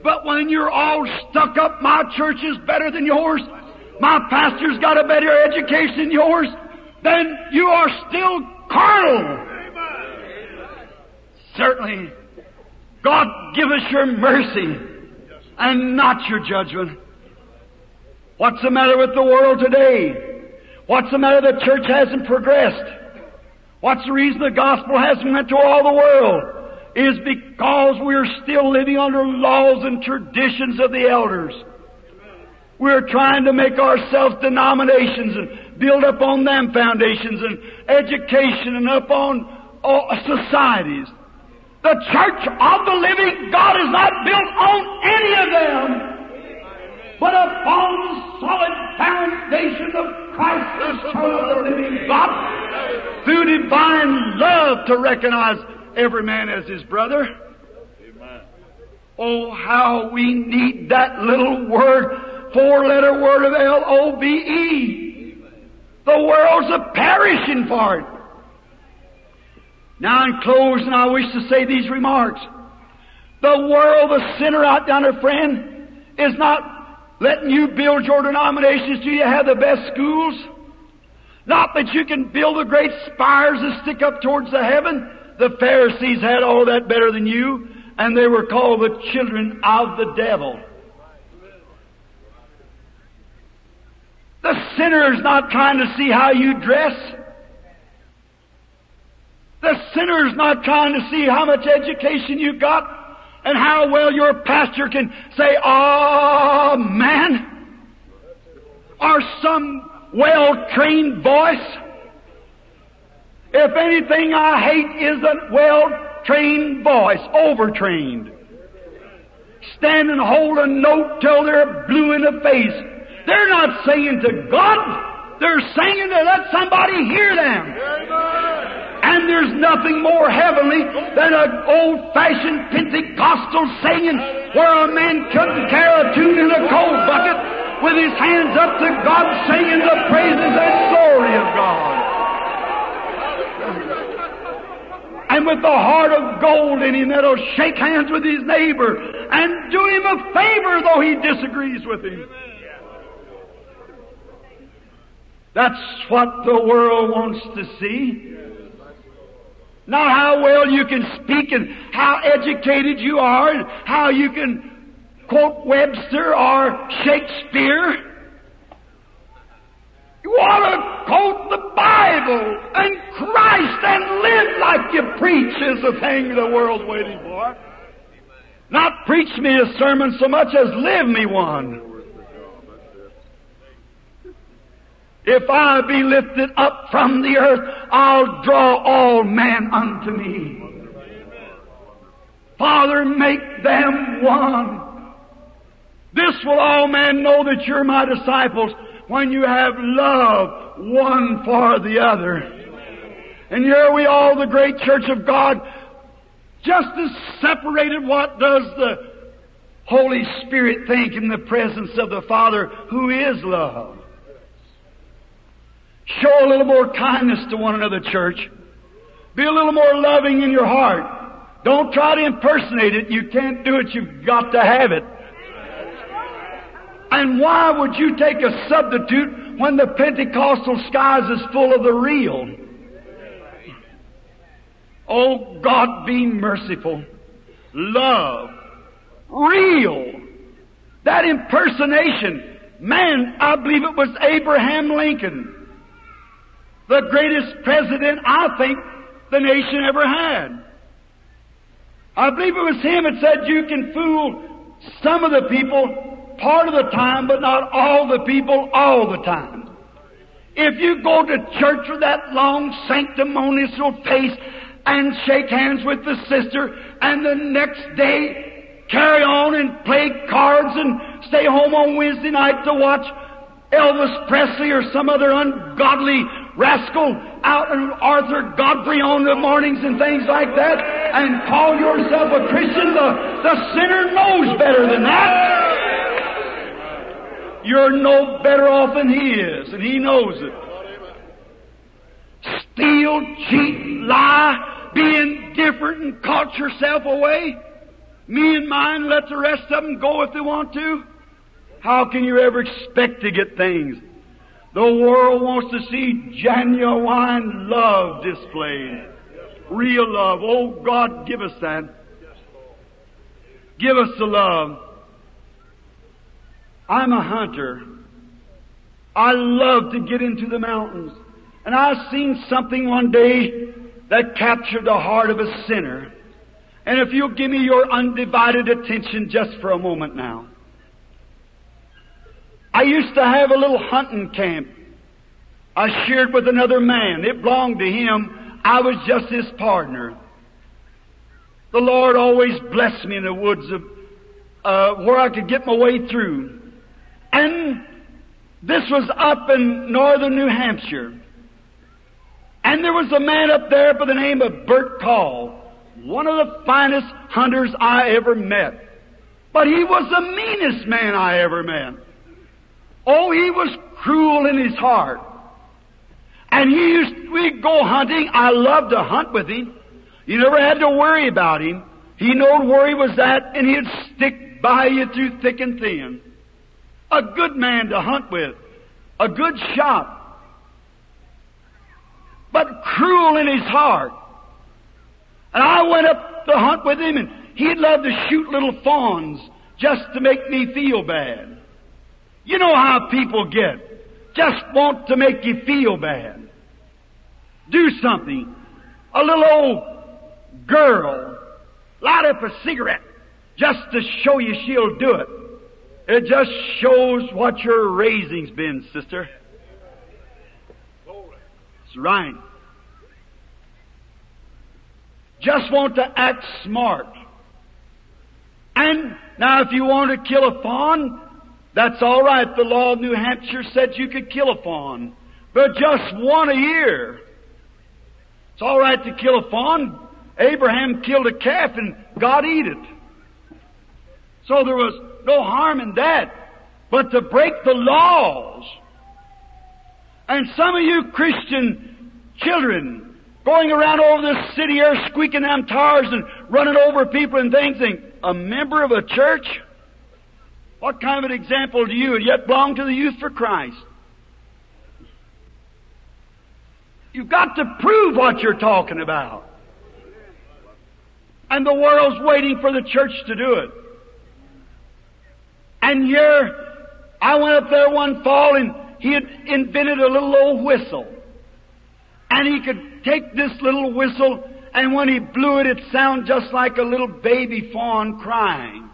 But when you're all stuck up, my church is better than yours, my pastor's got a better education than yours, then you are still carnal. Certainly, God give us your mercy and not your judgment. What's the matter with the world today? What's the matter? The church hasn't progressed. What's the reason the gospel hasn't went to all the world? Is because we're still living under laws and traditions of the elders. We're trying to make ourselves denominations and build up on them foundations and education and up on societies. The church of the living God is not built on any of them, but upon the solid foundation of Christ, the Son of the living God, through divine love to recognize every man as his brother. Oh, how we need that little word, four-letter word of L-O-V-E. The world's a perishing for it. Now in closing, I wish to say these remarks. The world, the sinner out yonder, friend, is not letting you build your denominations till you have the best schools. Not that you can build the great spires that stick up towards the heaven. The Pharisees had all that better than you, and they were called the children of the devil. The sinner is not trying to see how you dress. The sinner's not trying to see how much education you got and how well your pastor can say, "Ah, man," or some well-trained voice. If anything I hate is a well-trained voice, overtrained. Stand and hold a note till they're blue in the face. They're not saying to God, They're singing to let somebody hear them. And there's nothing more heavenly than an old-fashioned Pentecostal singing where a man couldn't carry a tune in a coal bucket with his hands up to God singing the praises and glory of God. And with the heart of gold in him that'll shake hands with his neighbor and do him a favor though he disagrees with him. That's what the world wants to see. Not how well you can speak and how educated you are and how you can quote Webster or Shakespeare. You ought to quote the Bible and Christ and live like you preach is the thing the world's waiting for. Not preach me a sermon so much as live me one. If I be lifted up from the earth, I'll draw all men unto me. Father, make them one. This will all men know that you're my disciples when you have love one for the other. And here we all, the great church of God, just as separated, what does the Holy Spirit think in the presence of the Father who is love? Show a little more kindness to one another, church. Be a little more loving in your heart. Don't try to impersonate it. You can't do it. You've got to have it. And why would you take a substitute when the Pentecostal skies is full of the real? Oh, God be merciful. Love. Real. That impersonation. Man, I believe it was Abraham Lincoln. The greatest president I think the nation ever had. I believe it was him that said you can fool some of the people part of the time, but not all the people all the time. If you go to church with that long sanctimonious face and shake hands with the sister and the next day carry on and play cards and stay home on Wednesday night to watch Elvis Presley or some other ungodly rascal out and Arthur Godfrey on the mornings and things like that and call yourself a Christian, the, the sinner knows better than that. You're no better off than he is, and he knows it. Steal, cheat, lie, be indifferent and caught yourself away. Me and mine, let the rest of them go if they want to. How can you ever expect to get things? The world wants to see genuine love displayed. Real love. Oh God, give us that. Give us the love. I'm a hunter. I love to get into the mountains. And I seen something one day that captured the heart of a sinner. And if you'll give me your undivided attention just for a moment now. I used to have a little hunting camp. I shared with another man. It belonged to him. I was just his partner. The Lord always blessed me in the woods of uh, where I could get my way through. And this was up in northern New Hampshire. And there was a man up there by the name of Bert Call, one of the finest hunters I ever met. But he was the meanest man I ever met. Oh, he was cruel in his heart. And he used, we'd go hunting. I loved to hunt with him. You never had to worry about him. He knowed where he was at, and he'd stick by you through thick and thin. A good man to hunt with. A good shot. But cruel in his heart. And I went up to hunt with him, and he'd love to shoot little fawns just to make me feel bad. You know how people get. Just want to make you feel bad. Do something. A little old girl light up a cigarette just to show you she'll do it. It just shows what your raising's been, sister. It's right. Just want to act smart. And now if you want to kill a fawn, that's all right. The law of New Hampshire said you could kill a fawn. but just one a year. It's all right to kill a fawn. Abraham killed a calf and God eat it. So there was no harm in that. But to break the laws, and some of you Christian children going around over this city here squeaking them tires and running over people and things, think, a member of a church? What kind of an example do you yet belong to the Youth for Christ? You've got to prove what you're talking about. And the world's waiting for the church to do it. And here, I went up there one fall and he had invented a little old whistle. And he could take this little whistle and when he blew it, it sounded just like a little baby fawn crying.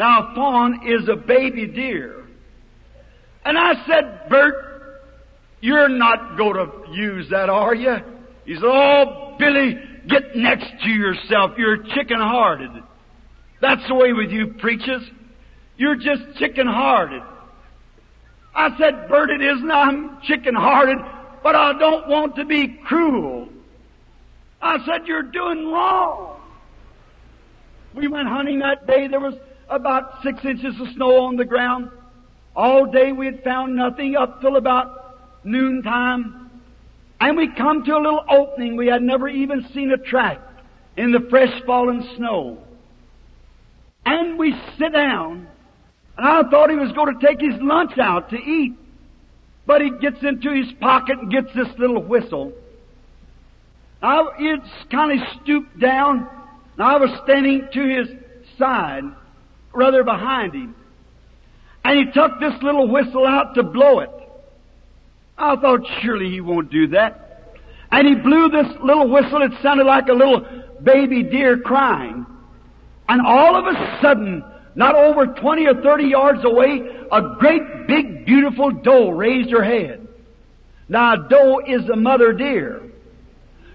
Now, fawn is a baby deer. And I said, Bert, you're not going to use that, are you? He said, Oh, Billy, get next to yourself. You're chicken hearted. That's the way with you preachers. You're just chicken hearted. I said, Bert, it isn't. I'm chicken hearted, but I don't want to be cruel. I said, You're doing wrong. We went hunting that day. There was about six inches of snow on the ground. All day we had found nothing up till about noontime. And we come to a little opening. We had never even seen a track in the fresh fallen snow. And we sit down. And I thought he was going to take his lunch out to eat. But he gets into his pocket and gets this little whistle. I, it's kind of stooped down, and I was standing to his side, rather behind him. And he took this little whistle out to blow it. I thought surely he won't do that. And he blew this little whistle. It sounded like a little baby deer crying. And all of a sudden, not over 20 or 30 yards away, a great big beautiful doe raised her head. Now a doe is a mother deer.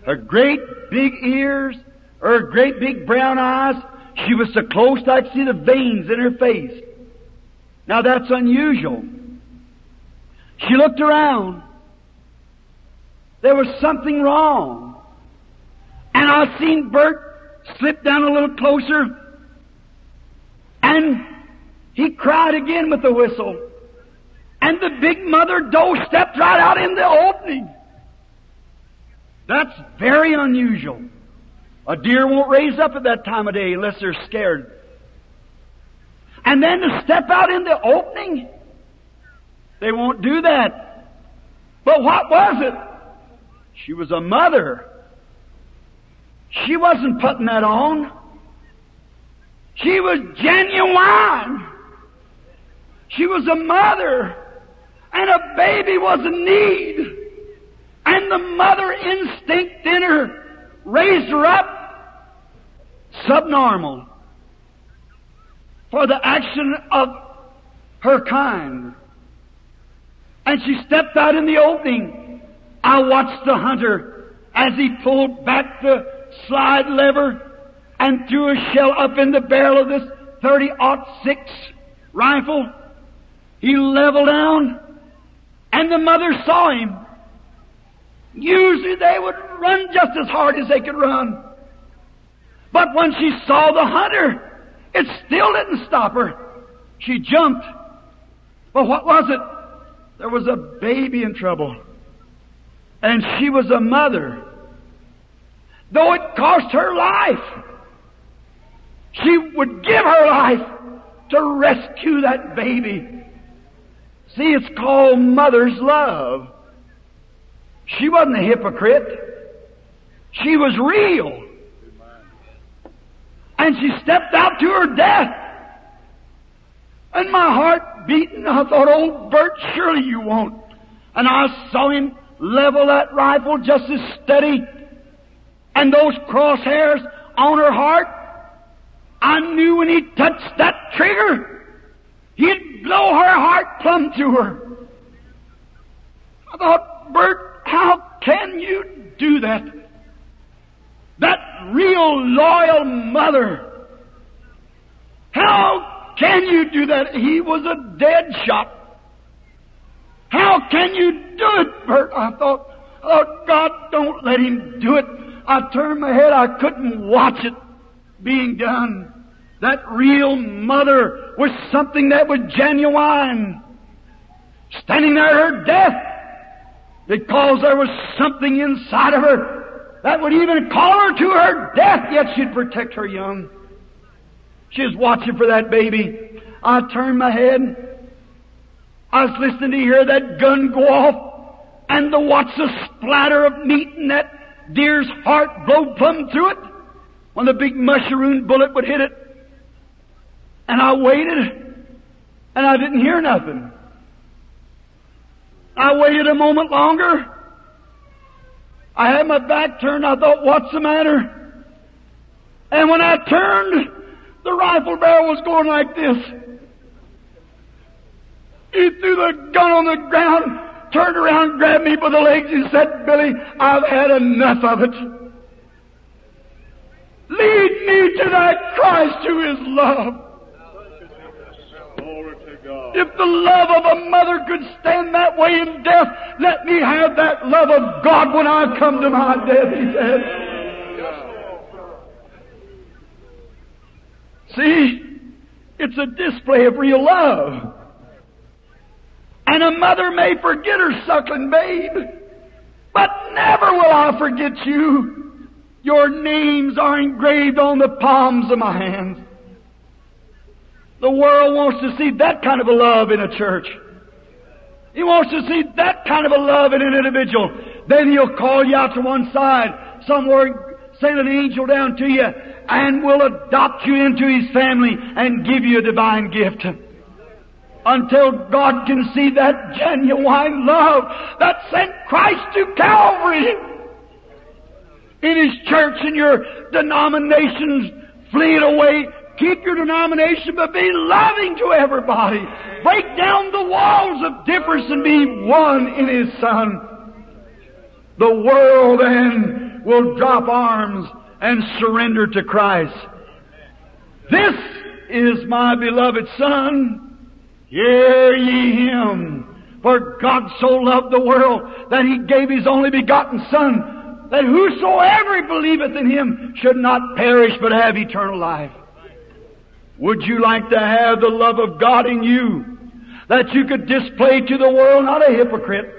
Her great big ears, her great big brown eyes, she was so close I could see the veins in her face. Now that's unusual. She looked around. There was something wrong. And I seen Bert slip down a little closer. And he cried again with the whistle. And the big mother doe stepped right out in the opening. That's very unusual. A deer won't raise up at that time of day unless they're scared. And then to step out in the opening, they won't do that. But what was it? She was a mother. She wasn't putting that on. She was genuine. She was a mother. And a baby was in need. And the mother instinct in her raised her up subnormal for the action of her kind. And she stepped out in the opening. I watched the hunter as he pulled back the slide lever and threw a shell up in the barrel of this 30-06 rifle. He leveled down and the mother saw him. Usually they would run just as hard as they could run. But when she saw the hunter, it still didn't stop her. She jumped. But what was it? There was a baby in trouble. And she was a mother. Though it cost her life, she would give her life to rescue that baby. See, it's called mother's love. She wasn't a hypocrite. She was real. And she stepped out to her death. And my heart beating, I thought, oh, Bert, surely you won't. And I saw him level that rifle just as steady. And those crosshairs on her heart, I knew when he touched that trigger, he'd blow her heart plumb to her. I thought, Bert, how can you do that? That real loyal mother. How can you do that? He was a dead shot. How can you do it, Bert? I thought, oh God, don't let him do it. I turned my head, I couldn't watch it being done. That real mother was something that was genuine. Standing there at her death. Because there was something inside of her that would even call her to her death, yet she'd protect her young. She was watching for that baby. I turned my head. I was listening to hear that gun go off and to watch the splatter of meat in that deer's heart blow plumb through it when the big mushroom bullet would hit it. And I waited and I didn't hear nothing. I waited a moment longer. I had my back turned. I thought, what's the matter? And when I turned, the rifle barrel was going like this. He threw the gun on the ground, turned around, grabbed me by the legs, and said, Billy, I've had enough of it. Lead me to that Christ who is love. If the love of a mother could stand that way in death, let me have that love of God when I come to my death, he said. See, it's a display of real love. And a mother may forget her suckling babe, but never will I forget you. Your names are engraved on the palms of my hands. The world wants to see that kind of a love in a church. He wants to see that kind of a love in an individual. Then he'll call you out to one side, somewhere, send an angel down to you, and will adopt you into his family and give you a divine gift. Until God can see that genuine love that sent Christ to Calvary. In his church and your denominations, flee it away Keep your denomination, but be loving to everybody. Break down the walls of difference and be one in His Son. The world then will drop arms and surrender to Christ. This is my beloved Son. Hear ye Him. For God so loved the world that He gave His only begotten Son, that whosoever believeth in Him should not perish but have eternal life. Would you like to have the love of God in you that you could display to the world, not a hypocrite,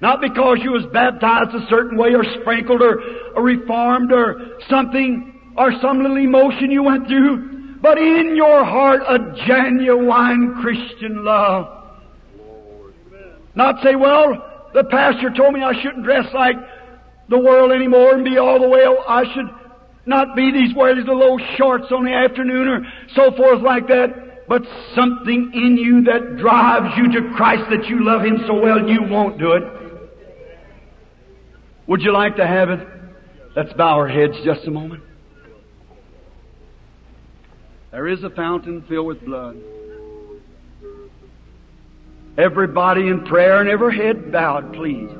not because you was baptized a certain way or sprinkled or, or reformed or something or some little emotion you went through, but in your heart a genuine Christian love. Not say, well, the pastor told me I shouldn't dress like the world anymore and be all the way, I should not be these wear these little shorts on the afternoon or so forth like that, but something in you that drives you to Christ that you love Him so well you won't do it. Would you like to have it? Let's bow our heads just a moment. There is a fountain filled with blood. Everybody in prayer and every head bowed, please.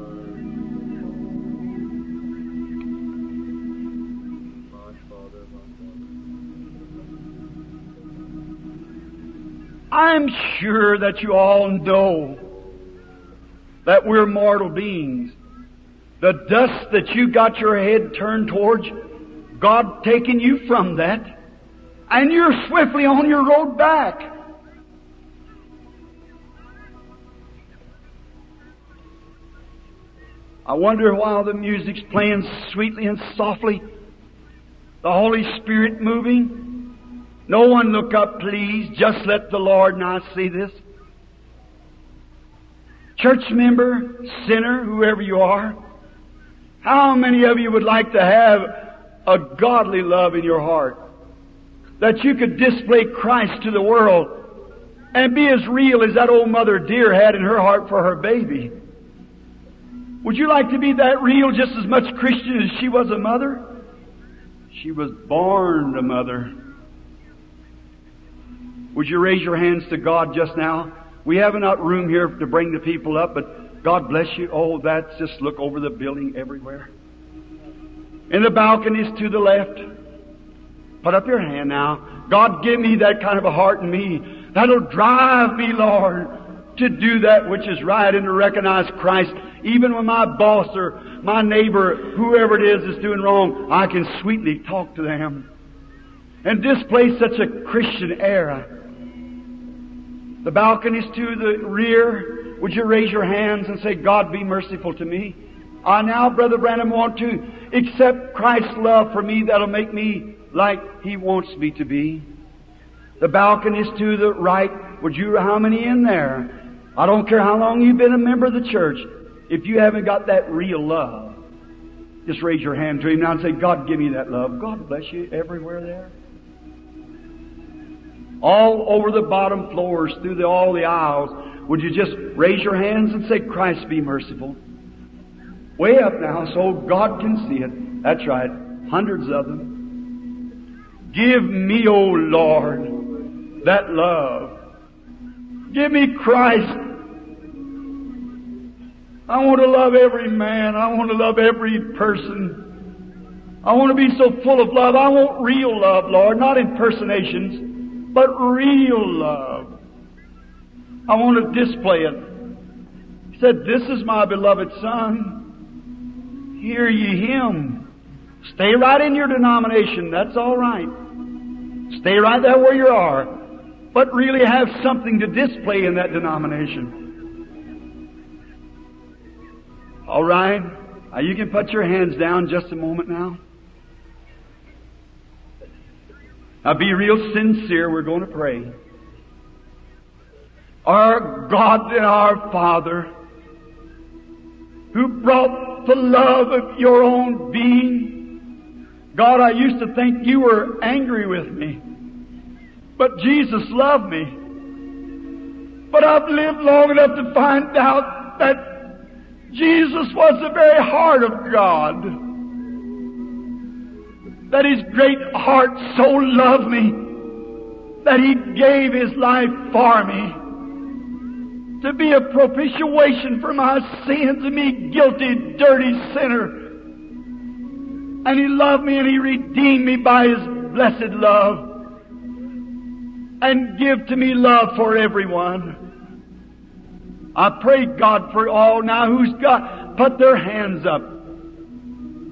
I'm sure that you all know that we're mortal beings. The dust that you got your head turned towards, God taking you from that, and you're swiftly on your road back. I wonder while the music's playing sweetly and softly, the Holy Spirit moving, no one look up, please. Just let the Lord now see this. Church member, sinner, whoever you are, how many of you would like to have a godly love in your heart? That you could display Christ to the world and be as real as that old mother deer had in her heart for her baby. Would you like to be that real just as much Christian as she was a mother? She was born a mother. Would you raise your hands to God just now? We have enough room here to bring the people up, but God bless you. Oh, that's just look over the building everywhere. In the balconies to the left. Put up your hand now. God, give me that kind of a heart in me that'll drive me, Lord, to do that which is right and to recognize Christ. Even when my boss or my neighbor, whoever it is, is doing wrong, I can sweetly talk to them and display such a Christian air. The balconies to the rear, would you raise your hands and say, God be merciful to me? I now, Brother Branham, want to accept Christ's love for me that'll make me like He wants me to be. The balconies to the right, would you, how many in there? I don't care how long you've been a member of the church. If you haven't got that real love, just raise your hand to Him now and say, God, give me that love. God bless you everywhere there. All over the bottom floors, through the, all the aisles, would you just raise your hands and say, Christ be merciful? Way up now so God can see it. That's right. Hundreds of them. Give me, O oh Lord, that love. Give me Christ. I want to love every man. I want to love every person. I want to be so full of love. I want real love, Lord, not impersonations, but real love. I want to display it. He said, This is my beloved Son. Hear ye him. Stay right in your denomination. That's all right. Stay right there where you are. But really have something to display in that denomination. All right? Now you can put your hands down just a moment now. Now be real sincere. We're going to pray. Our God and our Father, who brought the love of your own being. God, I used to think you were angry with me. But Jesus loved me. But I've lived long enough to find out that Jesus was the very heart of God. That His great heart so loved me that He gave His life for me to be a propitiation for my sins and me guilty, dirty sinner. And He loved me and He redeemed me by His blessed love and give to me love for everyone. I pray God for all now who's got put their hands up.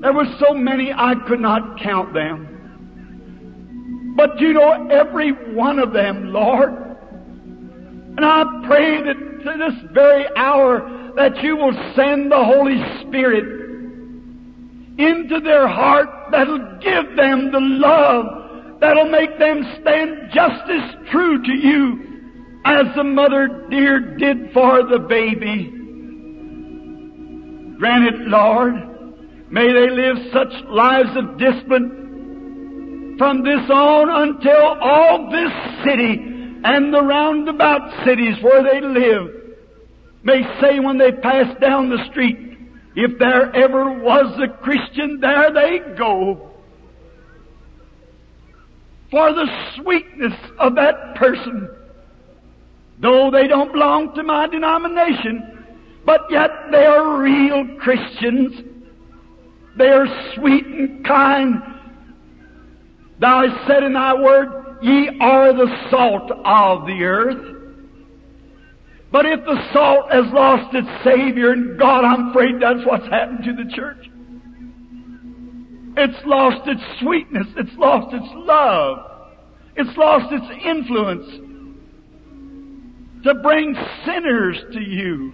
There were so many I could not count them. But you know every one of them, Lord. And I pray that to this very hour that you will send the Holy Spirit into their heart that'll give them the love that'll make them stand just as true to you as the mother deer did for the baby. Grant it, Lord. May they live such lives of discipline from this on until all this city and the roundabout cities where they live may say when they pass down the street, if there ever was a Christian, there they go. For the sweetness of that person though they don't belong to my denomination, but yet they are real Christians. They are sweet and kind. Thou hast said in thy word, ye are the salt of the earth. But if the salt has lost its Savior, and God, I'm afraid that's what's happened to the church. It's lost its sweetness. It's lost its love. It's lost its influence to bring sinners to you.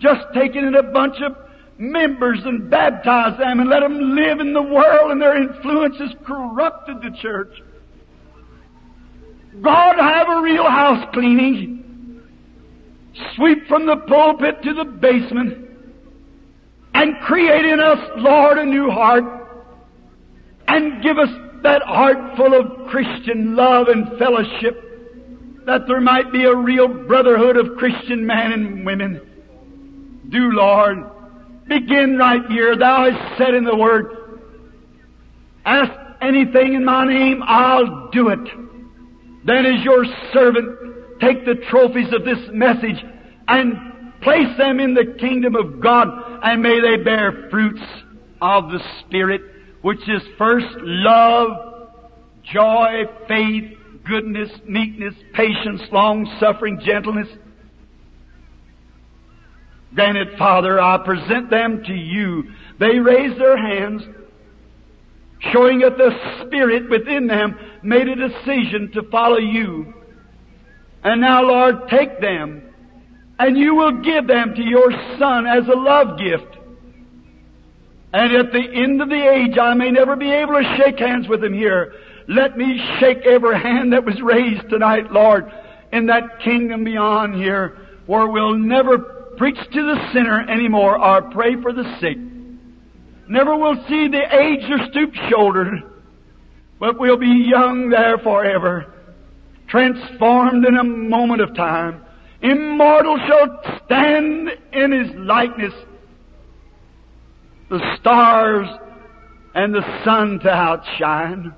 Just taking in a bunch of members and baptize them and let them live in the world and their influence has corrupted the church. God have a real house cleaning. Sweep from the pulpit to the basement and create in us, Lord, a new heart and give us that heart full of Christian love and fellowship that there might be a real brotherhood of Christian men and women. Do, Lord, begin right here. Thou hast said in the Word, ask anything in my name, I'll do it. Then as your servant, take the trophies of this message and place them in the kingdom of God, and may they bear fruits of the Spirit, which is first love, joy, faith, goodness, meekness, patience, long suffering, gentleness, Granted, Father, I present them to you. They raised their hands, showing that the Spirit within them made a decision to follow you. And now, Lord, take them, and you will give them to your Son as a love gift. And at the end of the age, I may never be able to shake hands with them here. Let me shake every hand that was raised tonight, Lord, in that kingdom beyond here, where we'll never preach to the sinner anymore or pray for the sick. Never will see the aged or stoop shouldered, but we'll be young there forever, transformed in a moment of time. Immortal shall stand in his likeness, the stars and the sun to outshine.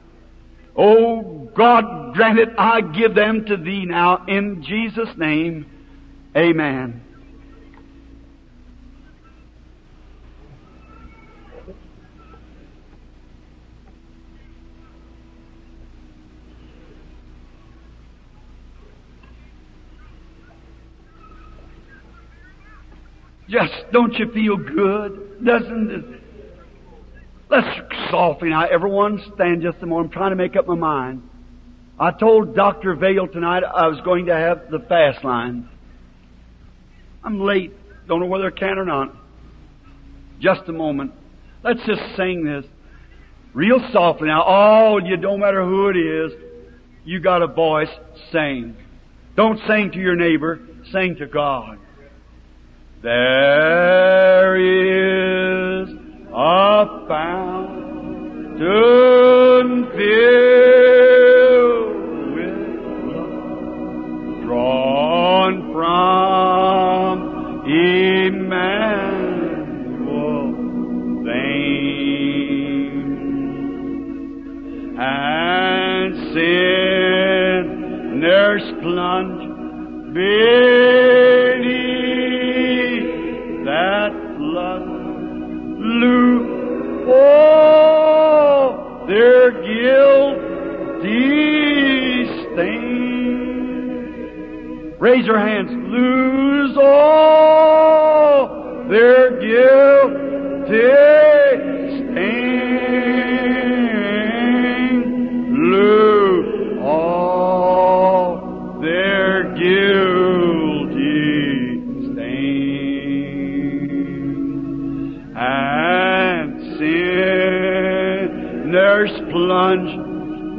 Oh God, grant it, I give them to thee now in Jesus' name. Amen. Just don't you feel good? Doesn't it? Let's softly now. Everyone stand just a moment. I'm trying to make up my mind. I told Dr. Vayle tonight I was going to have the fast line. I'm late. Don't know whether I can or not. Just a moment. Let's just sing this. Real softly now. Oh, you don't matter who it is. You got a voice. Sing. Don't sing to your neighbor. Sing to God. There is a fountain filled with blood drawn from Emmanuel vein and sinners plunge beneath their. Raise your hands. Lose all their guilty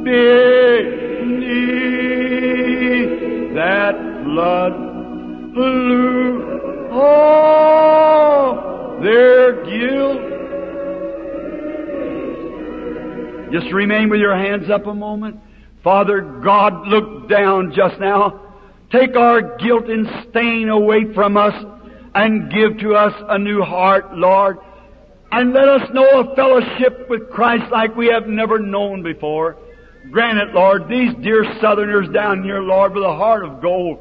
beneath that flood. Lose all oh, their guilt. Just remain with your hands up a moment. Father God, look down just now. Take our guilt and stain away from us and give to us a new heart, Lord. And let us know a fellowship with Christ like we have never known before. Grant it, Lord, these dear Southerners down here, Lord, with a heart of gold.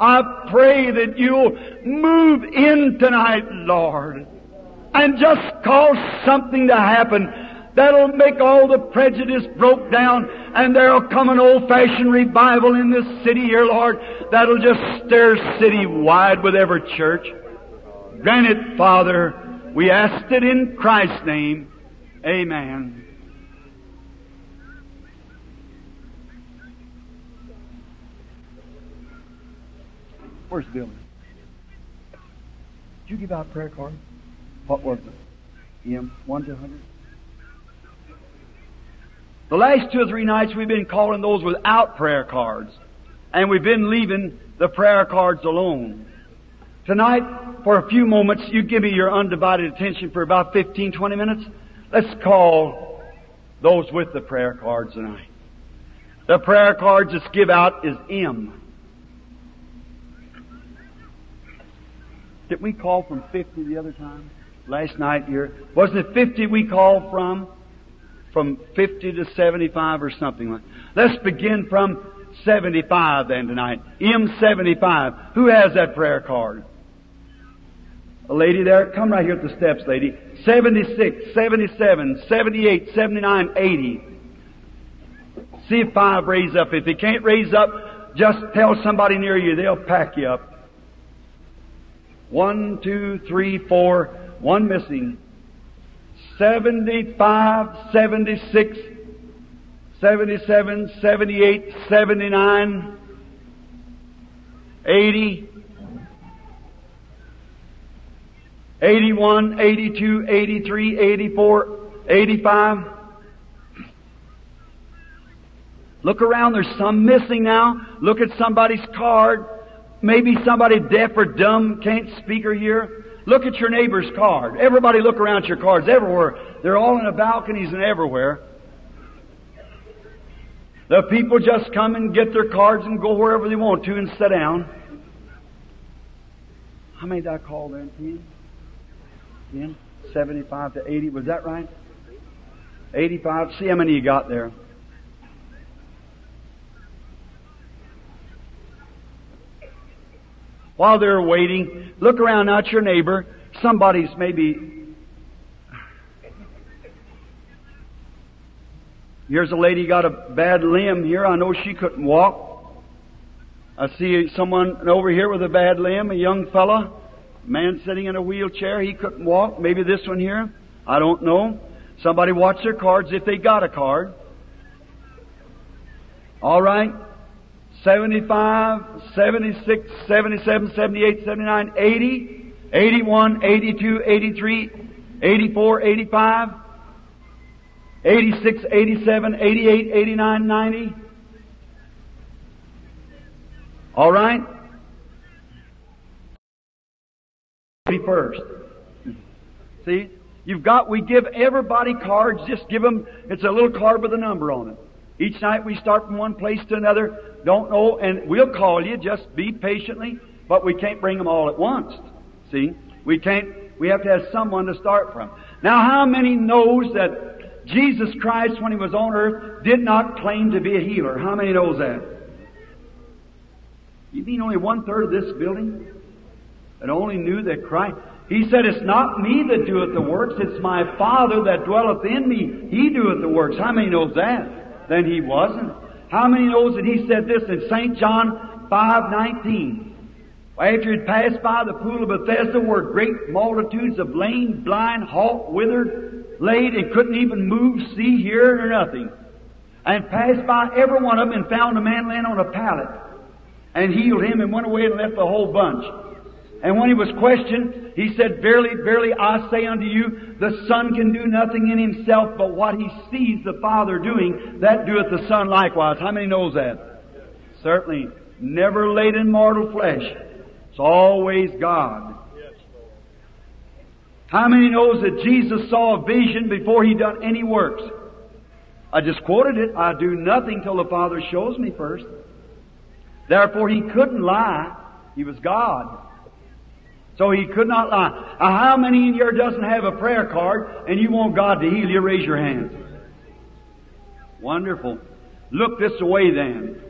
I pray that you'll move in tonight, Lord, and just cause something to happen that'll make all the prejudice broke down and there'll come an old-fashioned revival in this city here, Lord, that'll just stir city wide with every church. Grant it, Father. We ask it in Christ's name. Amen. Where's Bill? Did you give out prayer cards? What was it? M one to hundred. The last two or three nights we've been calling those without prayer cards, and we've been leaving the prayer cards alone. Tonight, for a few moments, you give me your undivided attention for about 15, 20 minutes. Let's call those with the prayer cards tonight. The prayer cards that's give out is M. Did we call from 50 the other time? Last night here. Wasn't it 50 we called from? From 50 to 75 or something like Let's begin from 75 then tonight. M75. Who has that prayer card? A lady there? Come right here at the steps, lady. 76, 77, 78, 79, 80. See if five raise up. If they can't raise up, just tell somebody near you. They'll pack you up. One, two, three, four, one missing. 75, 76, 77, 78, 79, 80, 81, 82, 83, 84, 85. Look around, there's some missing now. Look at somebody's card. Maybe somebody deaf or dumb can't speak or hear. Look at your neighbor's card. Everybody look around at your cards everywhere. They're all in the balconies and everywhere. The people just come and get their cards and go wherever they want to and sit down. How many did I call there? Ten? Ten? 75 to 80. Was that right? 85. See how many you got there. While they're waiting, look around at your neighbor. Somebody's maybe. Here's a lady got a bad limb here. I know she couldn't walk. I see someone over here with a bad limb, a young fella, man sitting in a wheelchair. He couldn't walk. Maybe this one here. I don't know. Somebody watch their cards if they got a card. All right. 75, 76, 77, 78, 79, 80, 81, 82, 83, 84, 85, 86, 87, 88, 89, 90. All right? Be first. See? You've got, we give everybody cards, just give them, it's a little card with a number on it. Each night we start from one place to another, don't know, and we'll call you, just be patiently, but we can't bring them all at once. See? We can't, we have to have someone to start from. Now how many knows that Jesus Christ, when He was on earth, did not claim to be a healer? How many knows that? You mean only one third of this building that only knew that Christ, He said, it's not me that doeth the works, it's my Father that dwelleth in me. He doeth the works. How many knows that? Then He wasn't. How many knows that He said this in St. John 5:19? After He passed by the pool of Bethesda were great multitudes of lame, blind, halt, withered, laid, and couldn't even move, see, hear, or nothing. And passed by every one of them and found a man laying on a pallet and healed him and went away and left the whole bunch. And when he was questioned, he said, Verily, verily, I say unto you, the Son can do nothing in himself, but what he sees the Father doing, that doeth the Son likewise. How many knows that? Certainly. Never laid in mortal flesh. It's always God. How many knows that Jesus saw a vision before he done any works? I just quoted it. I do nothing till the Father shows me first. Therefore, he couldn't lie. He was God. So he could not lie. Now, how many in here doesn't have a prayer card and you want God to heal you? Raise your hands. Wonderful. Look this way then.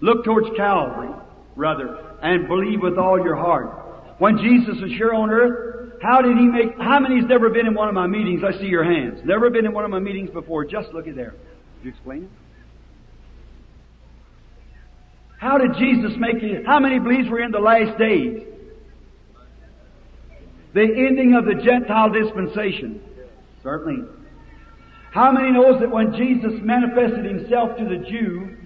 Look towards Calvary, brother, and believe with all your heart. When Jesus was here on earth, how did he make, how many's never been in one of my meetings? I see your hands. Never been in one of my meetings before. Just look at there. Did you explain it? How did Jesus make it? How many believes we're in the last days? The ending of the Gentile dispensation. Certainly. How many knows that when Jesus manifested himself to the Jew,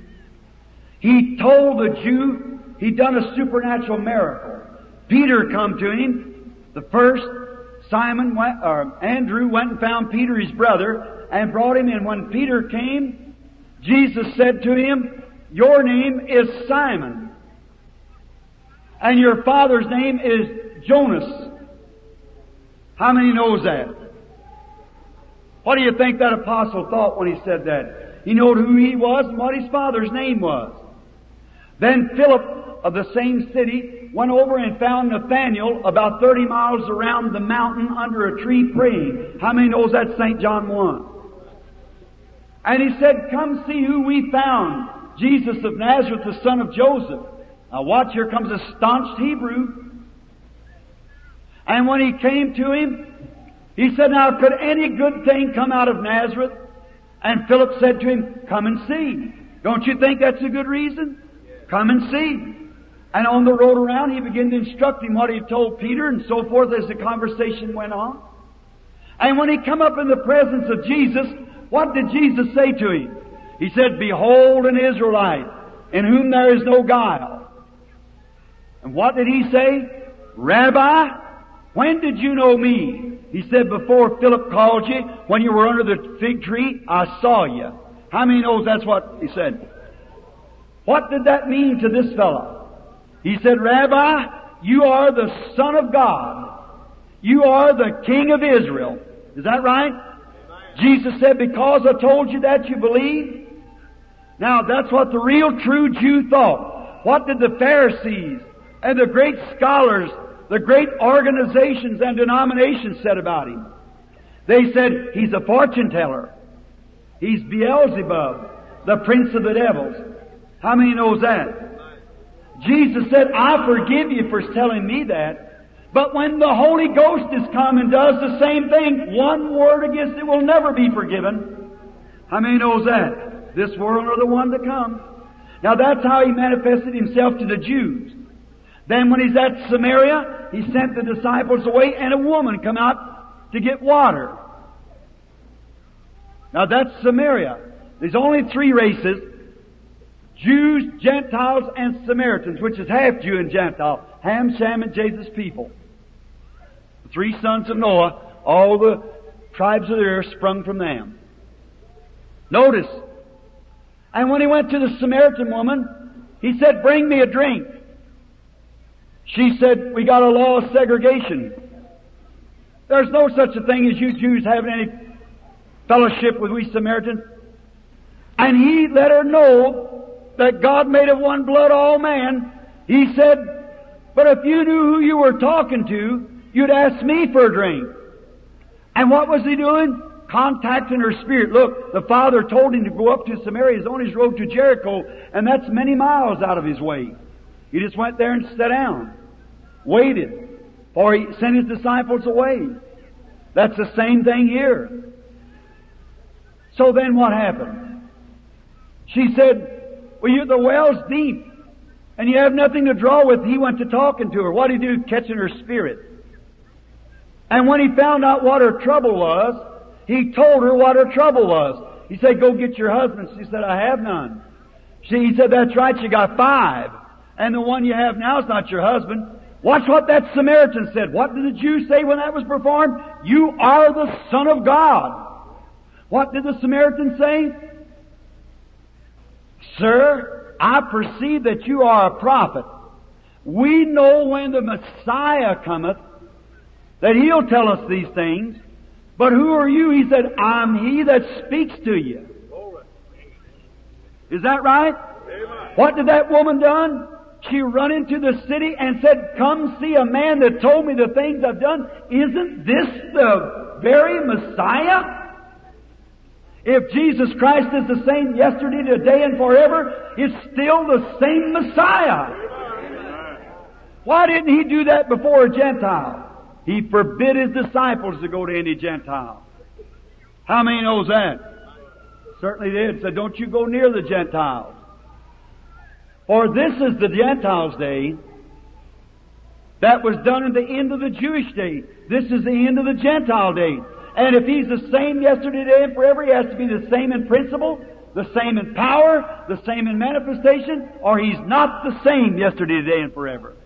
he told the Jew he'd done a supernatural miracle. Peter come to him, the first, Simon went, or uh, Andrew went and found Peter, his brother, and brought him in. When Peter came, Jesus said to him, your name is Simon. And your father's name is Jonas. How many knows that? What do you think that apostle thought when he said that? He knew who he was and what his father's name was. Then Philip of the same city went over and found Nathanael about 30 miles around the mountain under a tree praying. How many knows that St. John 1? And he said, come see who we found. Jesus of Nazareth, the son of Joseph. Now watch, here comes a staunch Hebrew. And when he came to him, he said, Now could any good thing come out of Nazareth? And Philip said to him, Come and see. Don't you think that's a good reason? Come and see. And on the road around, he began to instruct him what he had told Peter and so forth as the conversation went on. And when he come up in the presence of Jesus, what did Jesus say to him? He said, Behold an Israelite, in whom there is no guile. And what did he say? Rabbi, when did you know me? He said, Before Philip called you, when you were under the fig tree, I saw you. How many knows that's what he said? What did that mean to this fellow? He said, Rabbi, you are the Son of God. You are the King of Israel. Is that right? Jesus said, because I told you that, you believe? Now, that's what the real true Jew thought. What did the Pharisees and the great scholars, the great organizations and denominations said about him? They said, he's a fortune teller. He's Beelzebub, the prince of the devils. How many knows that? Jesus said, I forgive you for telling me that. But when the Holy Ghost is come and does the same thing, one word against it will never be forgiven. How many knows that? This world or the one to come. Now that's how he manifested himself to the Jews. Then when he's at Samaria, he sent the disciples away and a woman come out to get water. Now that's Samaria. There's only three races. Jews, Gentiles, and Samaritans, which is half Jew and Gentile. Ham, Shem, and Japheth's people. The three sons of Noah, all the tribes of the earth sprung from them. Notice. And when he went to the Samaritan woman, he said, bring me a drink. She said, we got a law of segregation. There's no such a thing as you Jews having any fellowship with we Samaritans. And he let her know that God made of one blood all man, he said, but if you knew who you were talking to, you'd ask me for a drink. And what was he doing? Contacting her spirit. Look, the father told him to go up to Samaria. He's on his road to Jericho, and that's many miles out of his way. He just went there and sat down. Waited. for he sent his disciples away. That's the same thing here. So then what happened? She said, well, you, the well's deep, and you have nothing to draw with. He went to talking to her. What did he do? Catching her spirit. And when he found out what her trouble was, he told her what her trouble was. He said, go get your husband. She said, I have none. She, he said, that's right, you got five. And the one you have now is not your husband. Watch what that Samaritan said. What did the Jew say when that was performed? You are the Son of God. What did the Samaritan say? Sir, I perceive that you are a prophet. We know when the Messiah cometh that He'll tell us these things. But who are you? He said, I'm He that speaks to you. Is that right? Amen. What did that woman done? She run into the city and said, come see a man that told me the things I've done. Isn't this the very Messiah? If Jesus Christ is the same yesterday, today, and forever, it's still the same Messiah. Why didn't He do that before a Gentile? He forbid His disciples to go to any Gentile. How many knows that? Certainly did. Said, don't you go near the Gentiles. For this is the Gentiles' day. That was done at the end of the Jewish day. This is the end of the Gentile day. And if He's the same yesterday, today, and forever, He has to be the same in principle, the same in power, the same in manifestation, or He's not the same yesterday, today, and forever.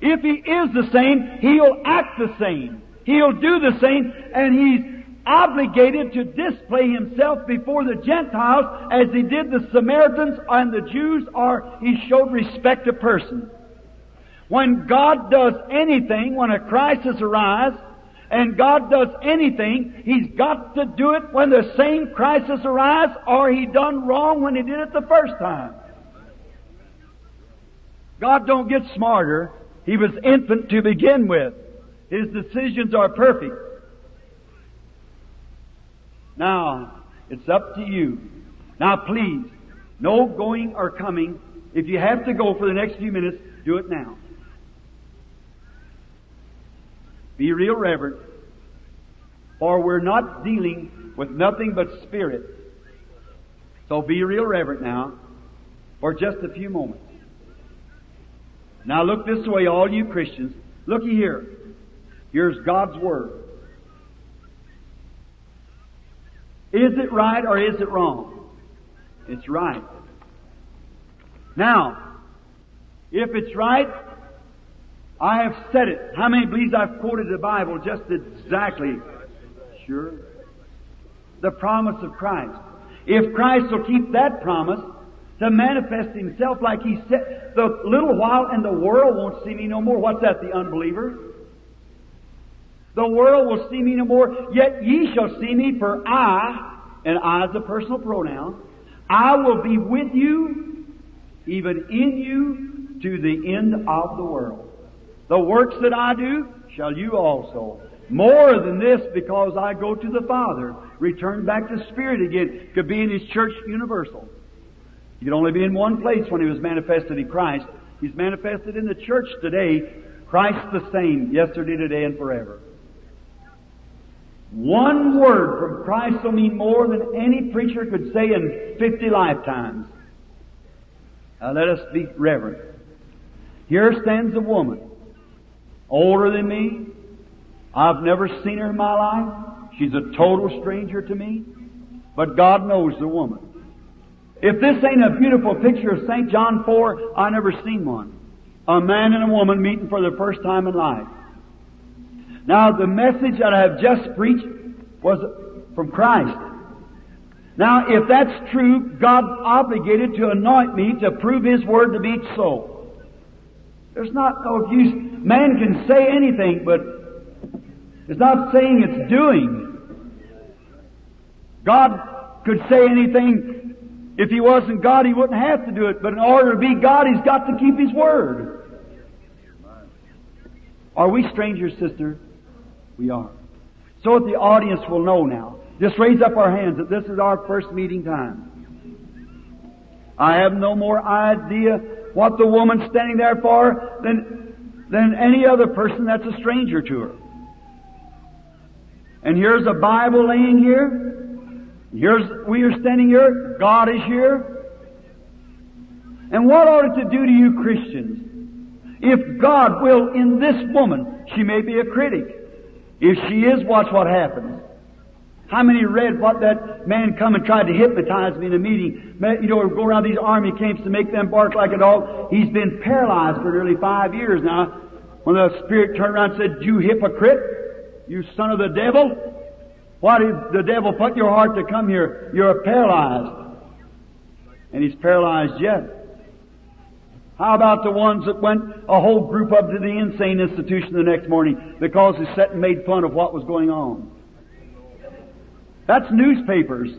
If He is the same, He'll act the same. He'll do the same, and He's obligated to display Himself before the Gentiles as He did the Samaritans and the Jews, or He showed respect to person. When God does anything, when a crisis arises, and God does anything, He's got to do it when the same crisis arises or He done wrong when He did it the first time. God don't get smarter. He was infant to begin with. His decisions are perfect. Now, it's up to you. Now please, no going or coming. If you have to go for the next few minutes, do it now. Be real reverent. For we're not dealing with nothing but spirit. So be real reverent now for just a few moments. Now look this way, all you Christians. Looky here. Here's God's Word. Is it right or is it wrong? It's right. Now, if it's right, I have said it. How many believes I've quoted the Bible just exactly? Sure. The promise of Christ. If Christ will keep that promise to manifest Himself like He said, the little while and the world won't see me no more. What's that, the unbeliever? The world will see me no more, yet ye shall see me, for I, and I is a personal pronoun, I will be with you, even in you, to the end of the world. The works that I do shall you also. More than this, because I go to the Father, return back to Spirit again, could be in His church universal. He could only be in one place when He was manifested in Christ. He's manifested in the church today. Christ the same, yesterday, today, and forever. One word from Christ will mean more than any preacher could say in 50 lifetimes. Now let us be reverent. Here stands a woman, older than me. I've never seen her in my life. She's a total stranger to me. But God knows the woman. If this ain't a beautiful picture of St. John 4, I never seen one. A man and a woman meeting for the first time in life. Now, the message that I have just preached was from Christ. Now, if that's true, God's obligated to anoint me to prove His word to be so. There's not no use. Man can say anything, but it's not saying it's doing. God could say anything. If He wasn't God, He wouldn't have to do it. But in order to be God, He's got to keep His word. Are we strangers, sister? We are. So that the audience will know now. Just raise up our hands that this is our first meeting time. I have no more idea what the woman's standing there for than, than any other person that's a stranger to her. And here's a Bible laying here. Here's, we are standing here. God is here. And what ought it to do to you Christians? If God will, in this woman, she may be a critic. If she is, watch what happens. How many read what that man come and tried to hypnotize me in a meeting? You know, go around these army camps to make them bark like a dog. He's been paralyzed for nearly five years now. When the Spirit turned around and said, You hypocrite, you son of the devil, why did the devil put your heart to come here? You're paralyzed. And he's paralyzed yet. How about the ones that went a whole group up to the insane institution the next morning because they sat and made fun of what was going on? That's newspapers.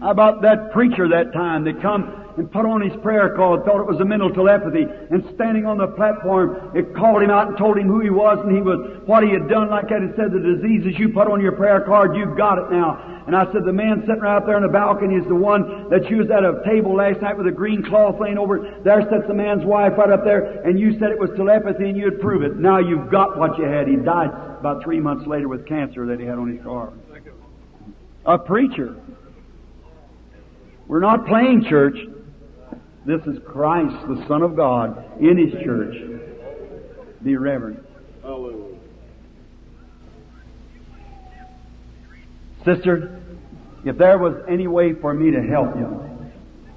How about that preacher that time that come and put on his prayer card, thought it was a mental telepathy, and standing on the platform, it called him out and told him who he was and he was, what he had done like that. It said, the diseases you put on your prayer card, you've got it now. And I said, the man sitting right there on the balcony is the one that you was at a table last night with a green cloth laying over it. There sits the man's wife right up there, and you said it was telepathy and you'd prove it. Now you've got what you had. He died about three months later with cancer that he had on his card. A preacher. We're not playing church. This is Christ, the Son of God, in His church. Be reverent. Hallelujah. Sister, if there was any way for me to help you,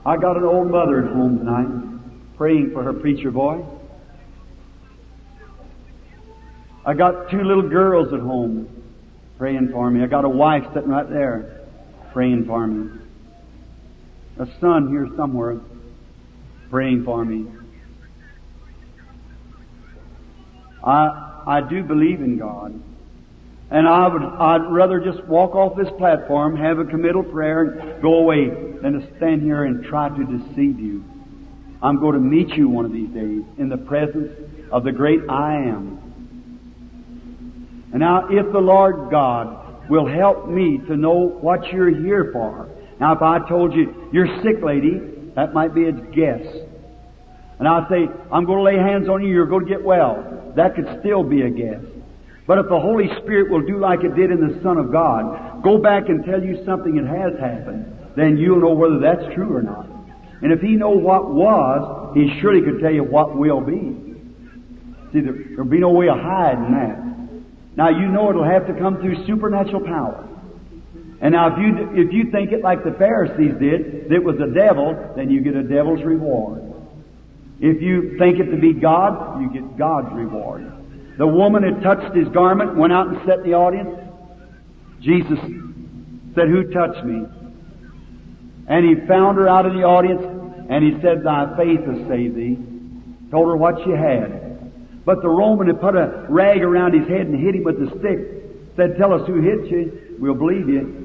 I got an old mother at home tonight praying for her preacher boy. I got two little girls at home praying for me. I got a wife sitting right there praying for me. A son here somewhere praying for me. I, I do believe in God. And I would, I'd rather just walk off this platform, have a committal prayer, and go away than to stand here and try to deceive you. I'm going to meet you one of these days in the presence of the great I am. And now, if the Lord God will help me to know what you're here for. Now, if I told you, you're sick, lady, that might be a guess. And I say, I'm going to lay hands on you, you're going to get well. That could still be a guess. But if the Holy Spirit will do like it did in the Son of God, go back and tell you something that has happened, then you'll know whether that's true or not. And if He know what was, He surely could tell you what will be. See, there, there'll be no way of hiding that. Now you know it'll have to come through supernatural power. And now if you, if you think it like the Pharisees did, that it was the devil, then you get a devil's reward. If you think it to be God, you get God's reward. The woman had touched his garment, went out and sat in the audience. Jesus said, Who touched me? And he found her out in the audience, and he said, Thy faith has saved thee. Told her what she had. But the Roman had put a rag around his head and hit him with a stick. Said, Tell us who hit you. We'll believe you.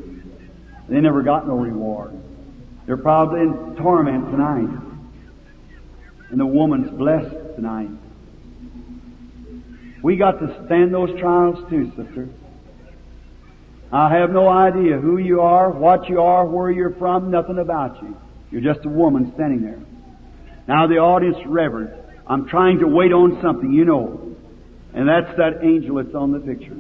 They never got no reward. They're probably in torment tonight. And the woman's blessed tonight. We got to stand those trials too, sister. I have no idea who you are, what you are, where you're from, nothing about you. You're just a woman standing there. Now the audience reverend, I'm trying to wait on something, you know. And that's that angel that's on the picture.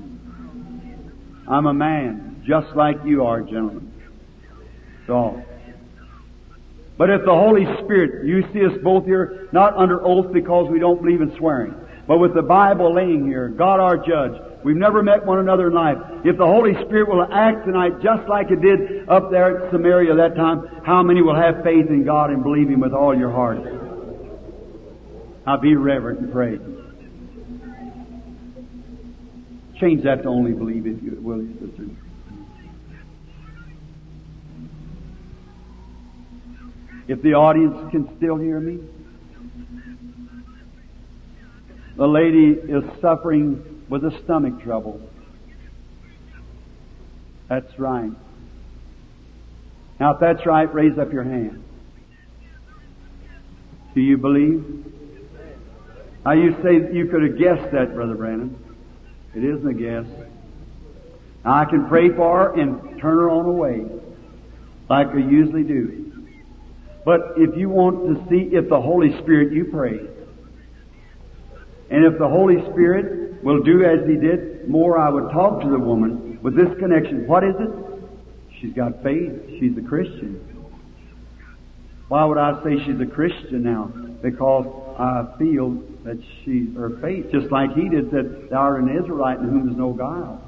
I'm a man, just like you are, gentlemen. So, but if the Holy Spirit, you see us both here, not under oath because we don't believe in swearing, but with the Bible laying here, God our judge, we've never met one another in life. If the Holy Spirit will act tonight just like it did up there at Samaria that time, how many will have faith in God and believe Him with all your heart? Now be reverent and pray. Change that to only believe if you will, sister. If the audience can still hear me. The lady is suffering with a stomach trouble. That's right. Now, if that's right, raise up your hand. Do you believe? Now, you say you could have guessed that, Brother Branham. It isn't a guess. Now, I can pray for her and turn her on away, like I usually do. But if you want to see if the Holy Spirit, you pray. And if the Holy Spirit will do as He did, more I would talk to the woman with this connection. What is it? She's got faith. She's a Christian. Why would I say she's a Christian now? Because I feel that she's her faith, just like he did, that Thou art an Israelite in whom is no guile.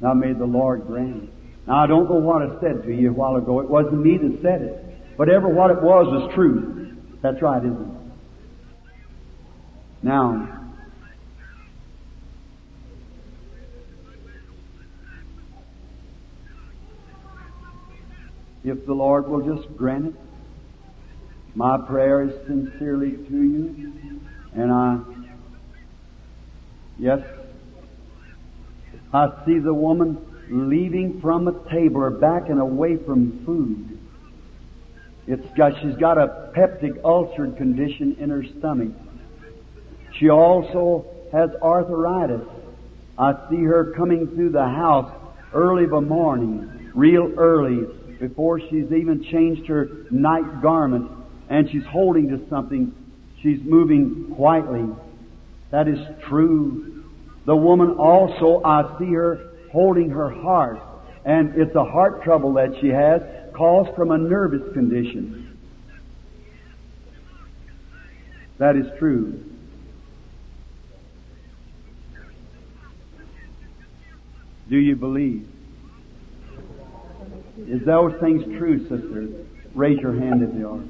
Now may the Lord grant. Now I don't know what I said to you a while ago. It wasn't me that said it. But ever what it was was true. That's right, isn't it? Now, if the Lord will just grant it, my prayer is sincerely to you, and I, yes, I see the woman leaving from a table or backing away from food. It's got, she's got a peptic ulcer condition in her stomach. She also has arthritis. I see her coming through the house early of a morning, real early, before she's even changed her night garment, and she's holding to something. She's moving quietly. That is true. The woman also, I see her holding her heart, and it's a heart trouble that she has caused from a nervous condition. That is true. Do you believe? Is those things true, sister? Raise your hand if they are.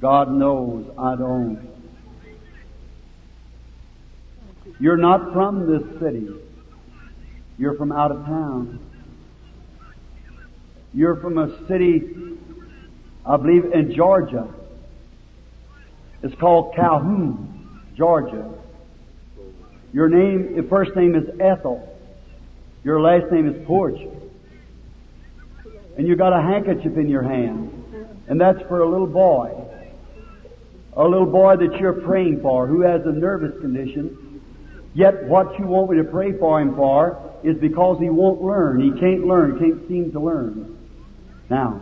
God knows I don't. You're not from this city. You're from out of town. You're from a city, I believe, in Georgia. It's called Calhoun, Georgia. Your name, your first name is Ethel. Your last name is Porch. And you got a handkerchief in your hand. And that's for a little boy. A little boy that you're praying for who has a nervous condition. Yet what you want me to pray for him for is because he won't learn. He can't learn, can't seem to learn. Now,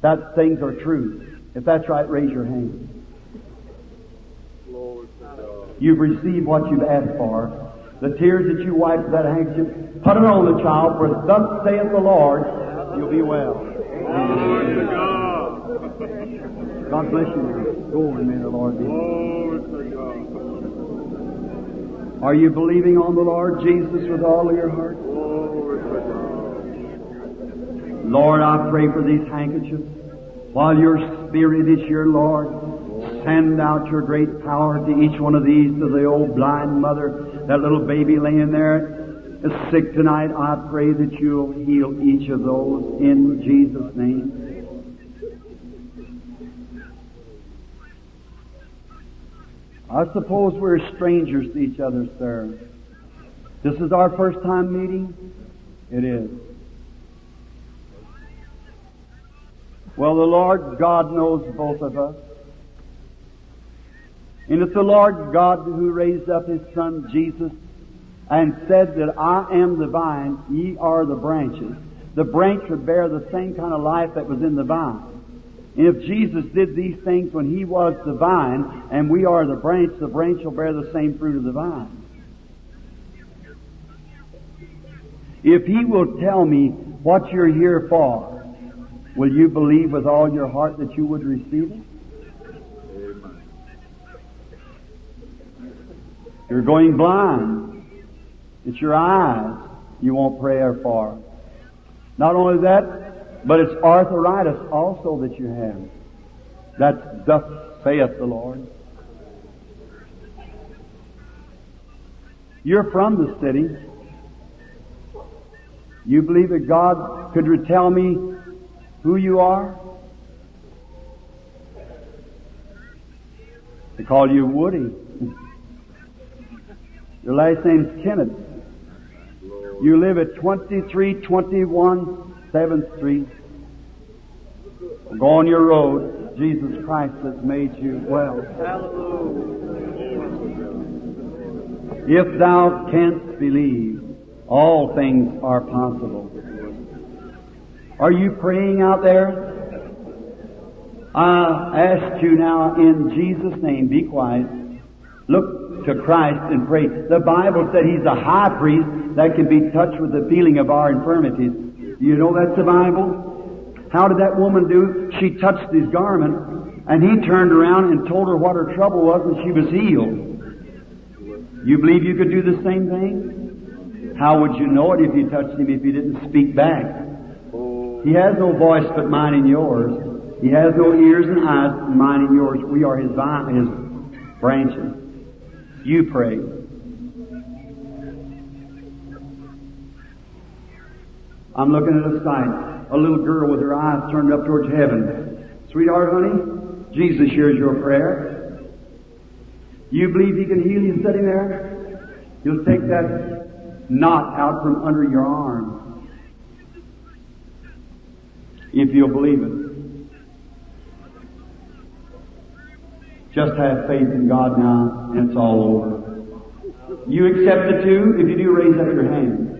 that things are true. If that's right, raise your hand. You've received what you've asked for. The tears that you wiped with that handkerchief, put it on the child, for thus saith the Lord, You'll be well. Glory to God. God bless you. Go and may the Lord be. Glory to God. Are you believing on the Lord Jesus with all of your heart? Lord, I pray for these handkerchiefs. While your Spirit is here, Lord, send out your great power to each one of these, to the old blind mother, that little baby laying there is sick tonight. I pray that you'll heal each of those in Jesus' name. I suppose we're strangers to each other, sir. This is our first time meeting? It is. Well, the Lord God knows both of us. And it's the Lord God who raised up His Son Jesus and said that I am the vine, ye are the branches. The branch would bear the same kind of life that was in the vine. If Jesus did these things when He was the vine and we are the branch, the branch will bear the same fruit of the vine. If He will tell me what you're here for, will you believe with all your heart that you would receive it? You're going blind. It's your eyes you won't pray for. Not only that, but it's arthritis also that you have. That's thus saith the Lord. You're from the city. You believe that God could tell me who you are? They call you Woody. Your last name's Kenneth. You live at 2321 7th Street. Go on your road. Jesus Christ has made you well. If thou canst believe, all things are possible. Are you praying out there? I ask you now in Jesus' name, be quiet. Look to Christ and pray. The Bible said He's a high priest that can be touched with the feeling of our infirmities. You know that's the Bible? How did that woman do? She touched his garment and he turned around and told her what her trouble was and she was healed. You believe you could do the same thing? How would you know it if you touched him if you didn't speak back? He has no voice but mine and yours. He has no ears and eyes but mine and yours. We are his vine, his branches. You pray. I'm looking at a sight. A little girl with her eyes turned up towards heaven. Sweetheart, honey, Jesus hears your prayer. You believe He can heal you sitting there? He'll take that knot out from under your arm. If you'll believe it. Just have faith in God now, and it's all over. You accept the two. If you do, raise up your hand.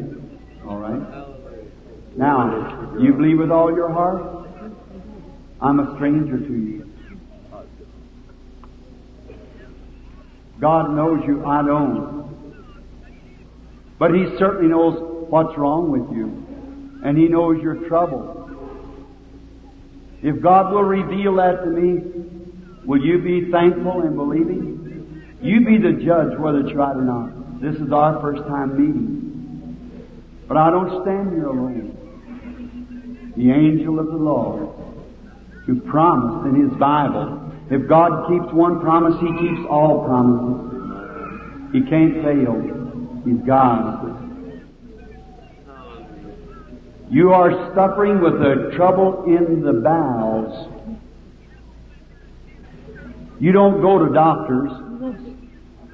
Now, you believe with all your heart? I'm a stranger to you. God knows you, I don't. But He certainly knows what's wrong with you. And He knows your trouble. If God will reveal that to me, will you be thankful and believing? You be the judge whether it's right or not. This is our first time meeting. But I don't stand here alone the angel of the Lord, who promised in his Bible. If God keeps one promise, he keeps all promises. He can't fail. He's God. You are suffering with a trouble in the bowels. You don't go to doctors,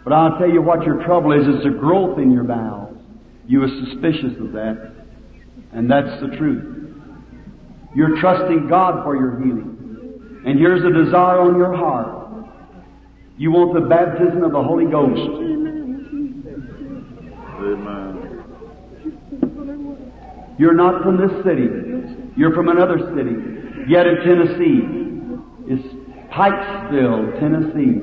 but I'll tell you what your trouble is. It's a growth in your bowels. You are suspicious of that, and that's the truth. You're trusting God for your healing. And here's a desire on your heart. You want the baptism of the Holy Ghost. Amen. You're not from this city. You're from another city. Yet in Tennessee. It's Pikesville, Tennessee.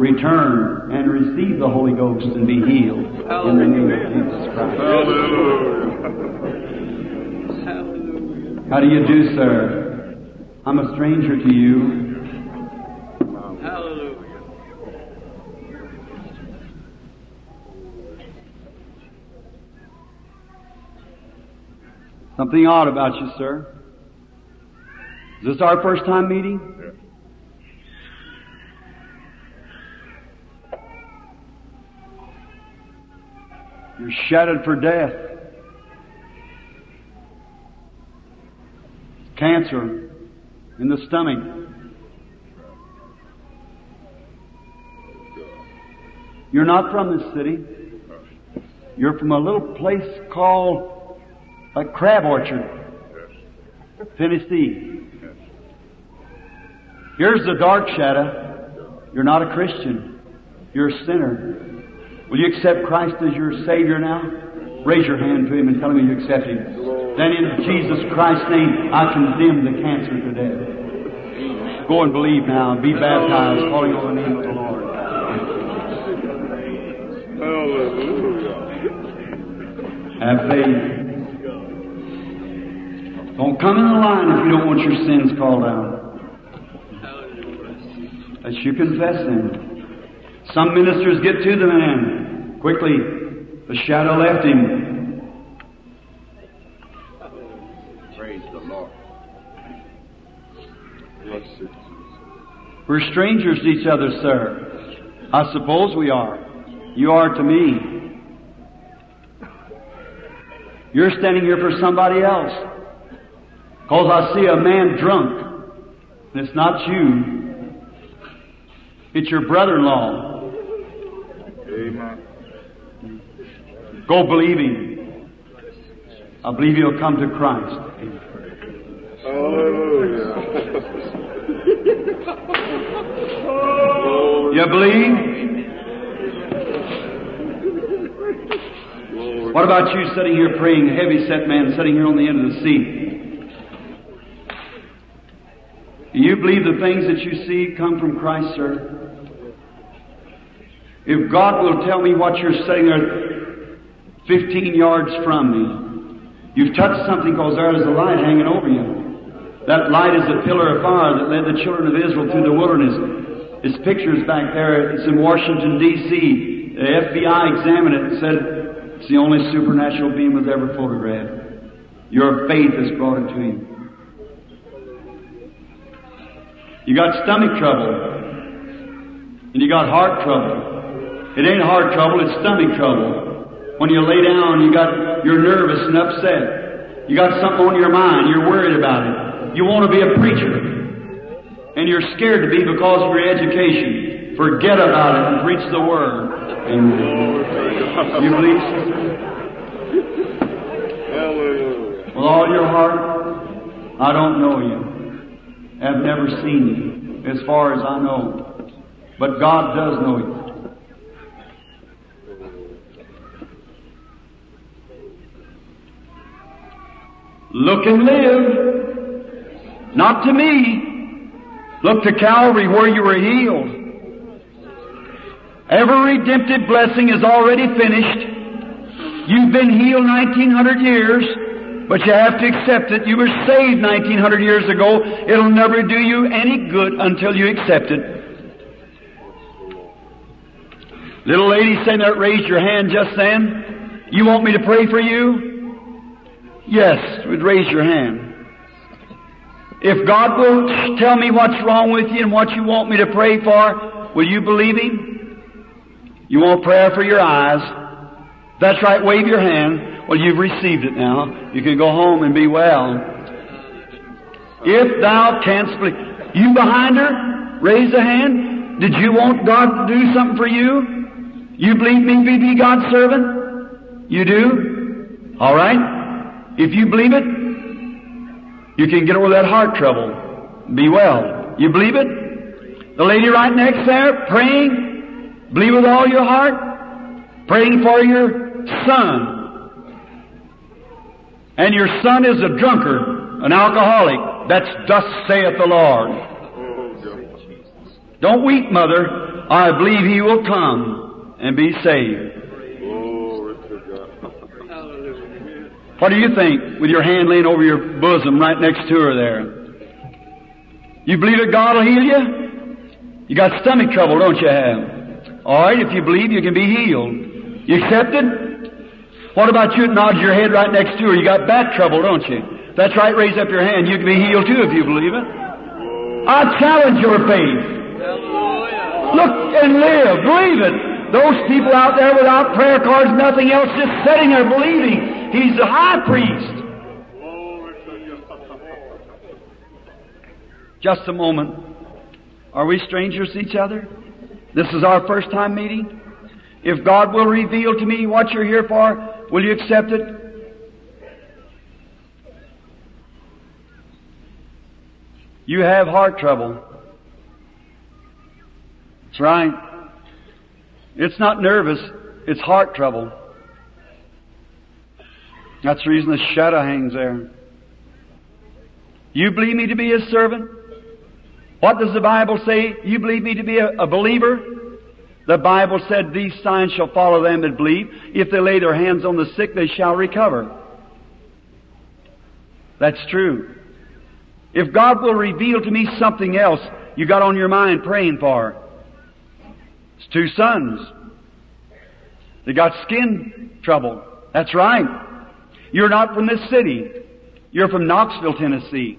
Return and receive the Holy Ghost and be healed in the name of Jesus Christ. Hallelujah. How do you do, sir? I'm a stranger to you. Hallelujah. Something odd about you, sir. Is this our first time meeting? You're shattered for death. Cancer in the stomach. You're not from this city. You're from a little place called a crab orchard, Tennessee. Here's the dark shadow. You're not a Christian. You're a sinner. Will you accept Christ as your Savior now? Raise your hand to Him and tell Him you accept Him. Then in Jesus Christ's name, I condemn the cancer to death. Go and believe now and be baptized, calling on the name of the Lord. Hallelujah. Have faith. Don't come in the line if you don't want your sins called out. As you confess them. Some ministers get to the man. Quickly, the shadow left him. Praise the Lord. We're strangers to each other, sir. I suppose we are. You are to me. You're standing here for somebody else. Because I see a man drunk. And it's not you. It's your brother-in-law. Amen. Go believing. I believe you'll come to Christ. Hallelujah. You believe? What about you sitting here praying, a heavy set man sitting here on the end of the seat? Do you believe the things that you see come from Christ, sir? If God will tell me what you're sitting there 15 yards from me, you've touched something because there is a light hanging over you. That light is a pillar of fire that led the children of Israel through the wilderness. It's picture's back there. It's in Washington, D.C. The FBI examined it and said it's the only supernatural being was ever photographed. Your faith has brought it to you. You got stomach trouble. And you got heart trouble. It ain't heart trouble, it's stomach trouble. When you lay down, you got, you're nervous and upset. You got something on your mind, you're worried about it. You want to be a preacher. And you're scared to be because of your education. Forget about it and preach the word. Amen. You believe. With all your heart, I don't know you. I've never seen you, as far as I know. But God does know you. Look and live. Not to me. Look to Calvary where you were healed. Every redemptive blessing is already finished. You've been healed 1900 years, but you have to accept it. You were saved 1900 years ago. It'll never do you any good until you accept it. Little lady saying that raised your hand just then. You want me to pray for you? Yes, would raise your hand. If God will tell me what's wrong with you and what you want me to pray for, will you believe Him? You want prayer for your eyes? That's right, wave your hand. Well, you've received it now. You can go home and be well. If thou canst believe. You behind her, raise a hand. Did you want God to do something for you? You believe me to be God's servant? You do? All right. If you believe it, you can get over that heart trouble. Be well. You believe it? The lady right next there, praying, believe with all your heart, praying for your son. And your son is a drunkard, an alcoholic. That's thus saith the Lord. Don't weep, mother. I believe he will come and be saved. Glory to God. What do you think with your hand laying over your bosom right next to her there? You believe that God will heal you? You got stomach trouble, don't you have? All right, if you believe, you can be healed. You accept it? What about you nod your head right next to her? You got back trouble, don't you? That's right, raise up your hand. You can be healed too if you believe it. I challenge your faith. Look and live. Believe it. Those people out there without prayer cards, nothing else, just sitting there believing. He's the high priest. Just a moment. Are we strangers to each other? This is our first time meeting. If God will reveal to me what you're here for, will you accept it? You have heart trouble. That's right. It's not nervous, it's heart trouble. That's the reason the shadow hangs there. You believe me to be His servant? What does the Bible say? You believe me to be a, a believer? The Bible said, These signs shall follow them that believe. If they lay their hands on the sick, they shall recover. That's true. If God will reveal to me something else you got on your mind praying for, it's two sons. They got skin trouble. That's right. You're not from this city. You're from Knoxville, Tennessee.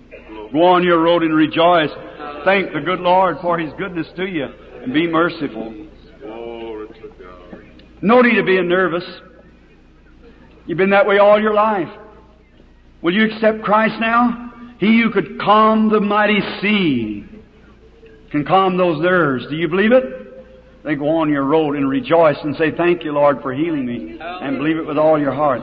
Go on your road and rejoice. Thank the good Lord for His goodness to you and be merciful. To. No need of being nervous. You've been that way all your life. Will you accept Christ now? He who could calm the mighty sea can calm those nerves. Do you believe it? Then go on your road and rejoice and say, Thank you, Lord, for healing me. And believe it with all your heart.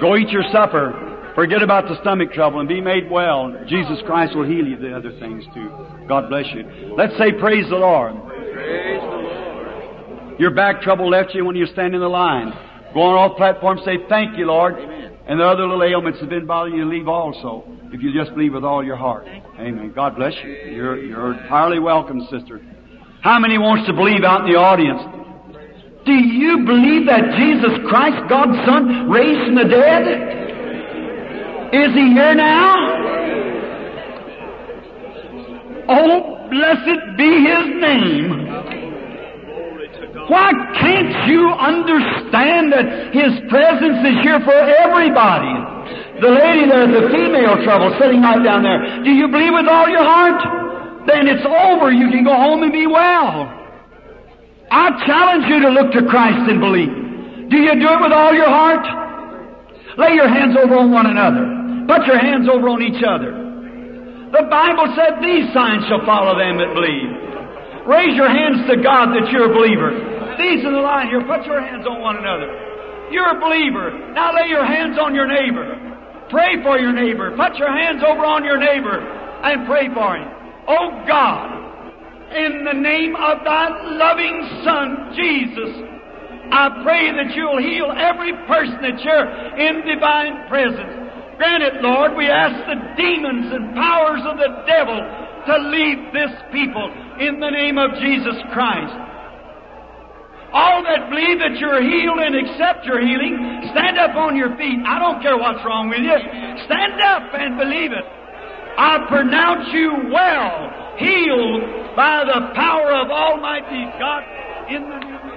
Go eat your supper. Forget about the stomach trouble and be made well. Jesus Christ will heal you the other things too. God bless you. Let's say praise the Lord. Praise the Lord. Your back trouble left you when you stand in the line. Go on off platform, say thank you, Lord. And the other little ailments have been bothering you, leave also. If you just believe with all your heart. Amen. God bless you. You're, you're entirely welcome, sister. How many wants to believe out in the audience? Do you believe that Jesus Christ, God's Son, raised from the dead? Is He here now? Oh, blessed be His name. Why can't you understand that His presence is here for everybody? The lady there, the female trouble, sitting right down there. Do you believe with all your heart? Then it's over. You can go home and be well. I challenge you to look to Christ and believe. Do you do it with all your heart? Lay your hands over on one another. Put your hands over on each other. The Bible said these signs shall follow them that believe. Raise your hands to God that you're a believer. These in the line here, put your hands on one another. You're a believer. Now lay your hands on your neighbor. Pray for your neighbor. Put your hands over on your neighbor and pray for him. Oh God, in the name of thy loving Son, Jesus, I pray that you'll heal every person that you're in divine presence. Grant it, Lord. We ask the demons and powers of the devil to leave this people in the name of Jesus Christ. All that believe that you're healed and accept your healing, stand up on your feet. I don't care what's wrong with you. Stand up and believe it. I pronounce you well, healed by the power of Almighty God in the name of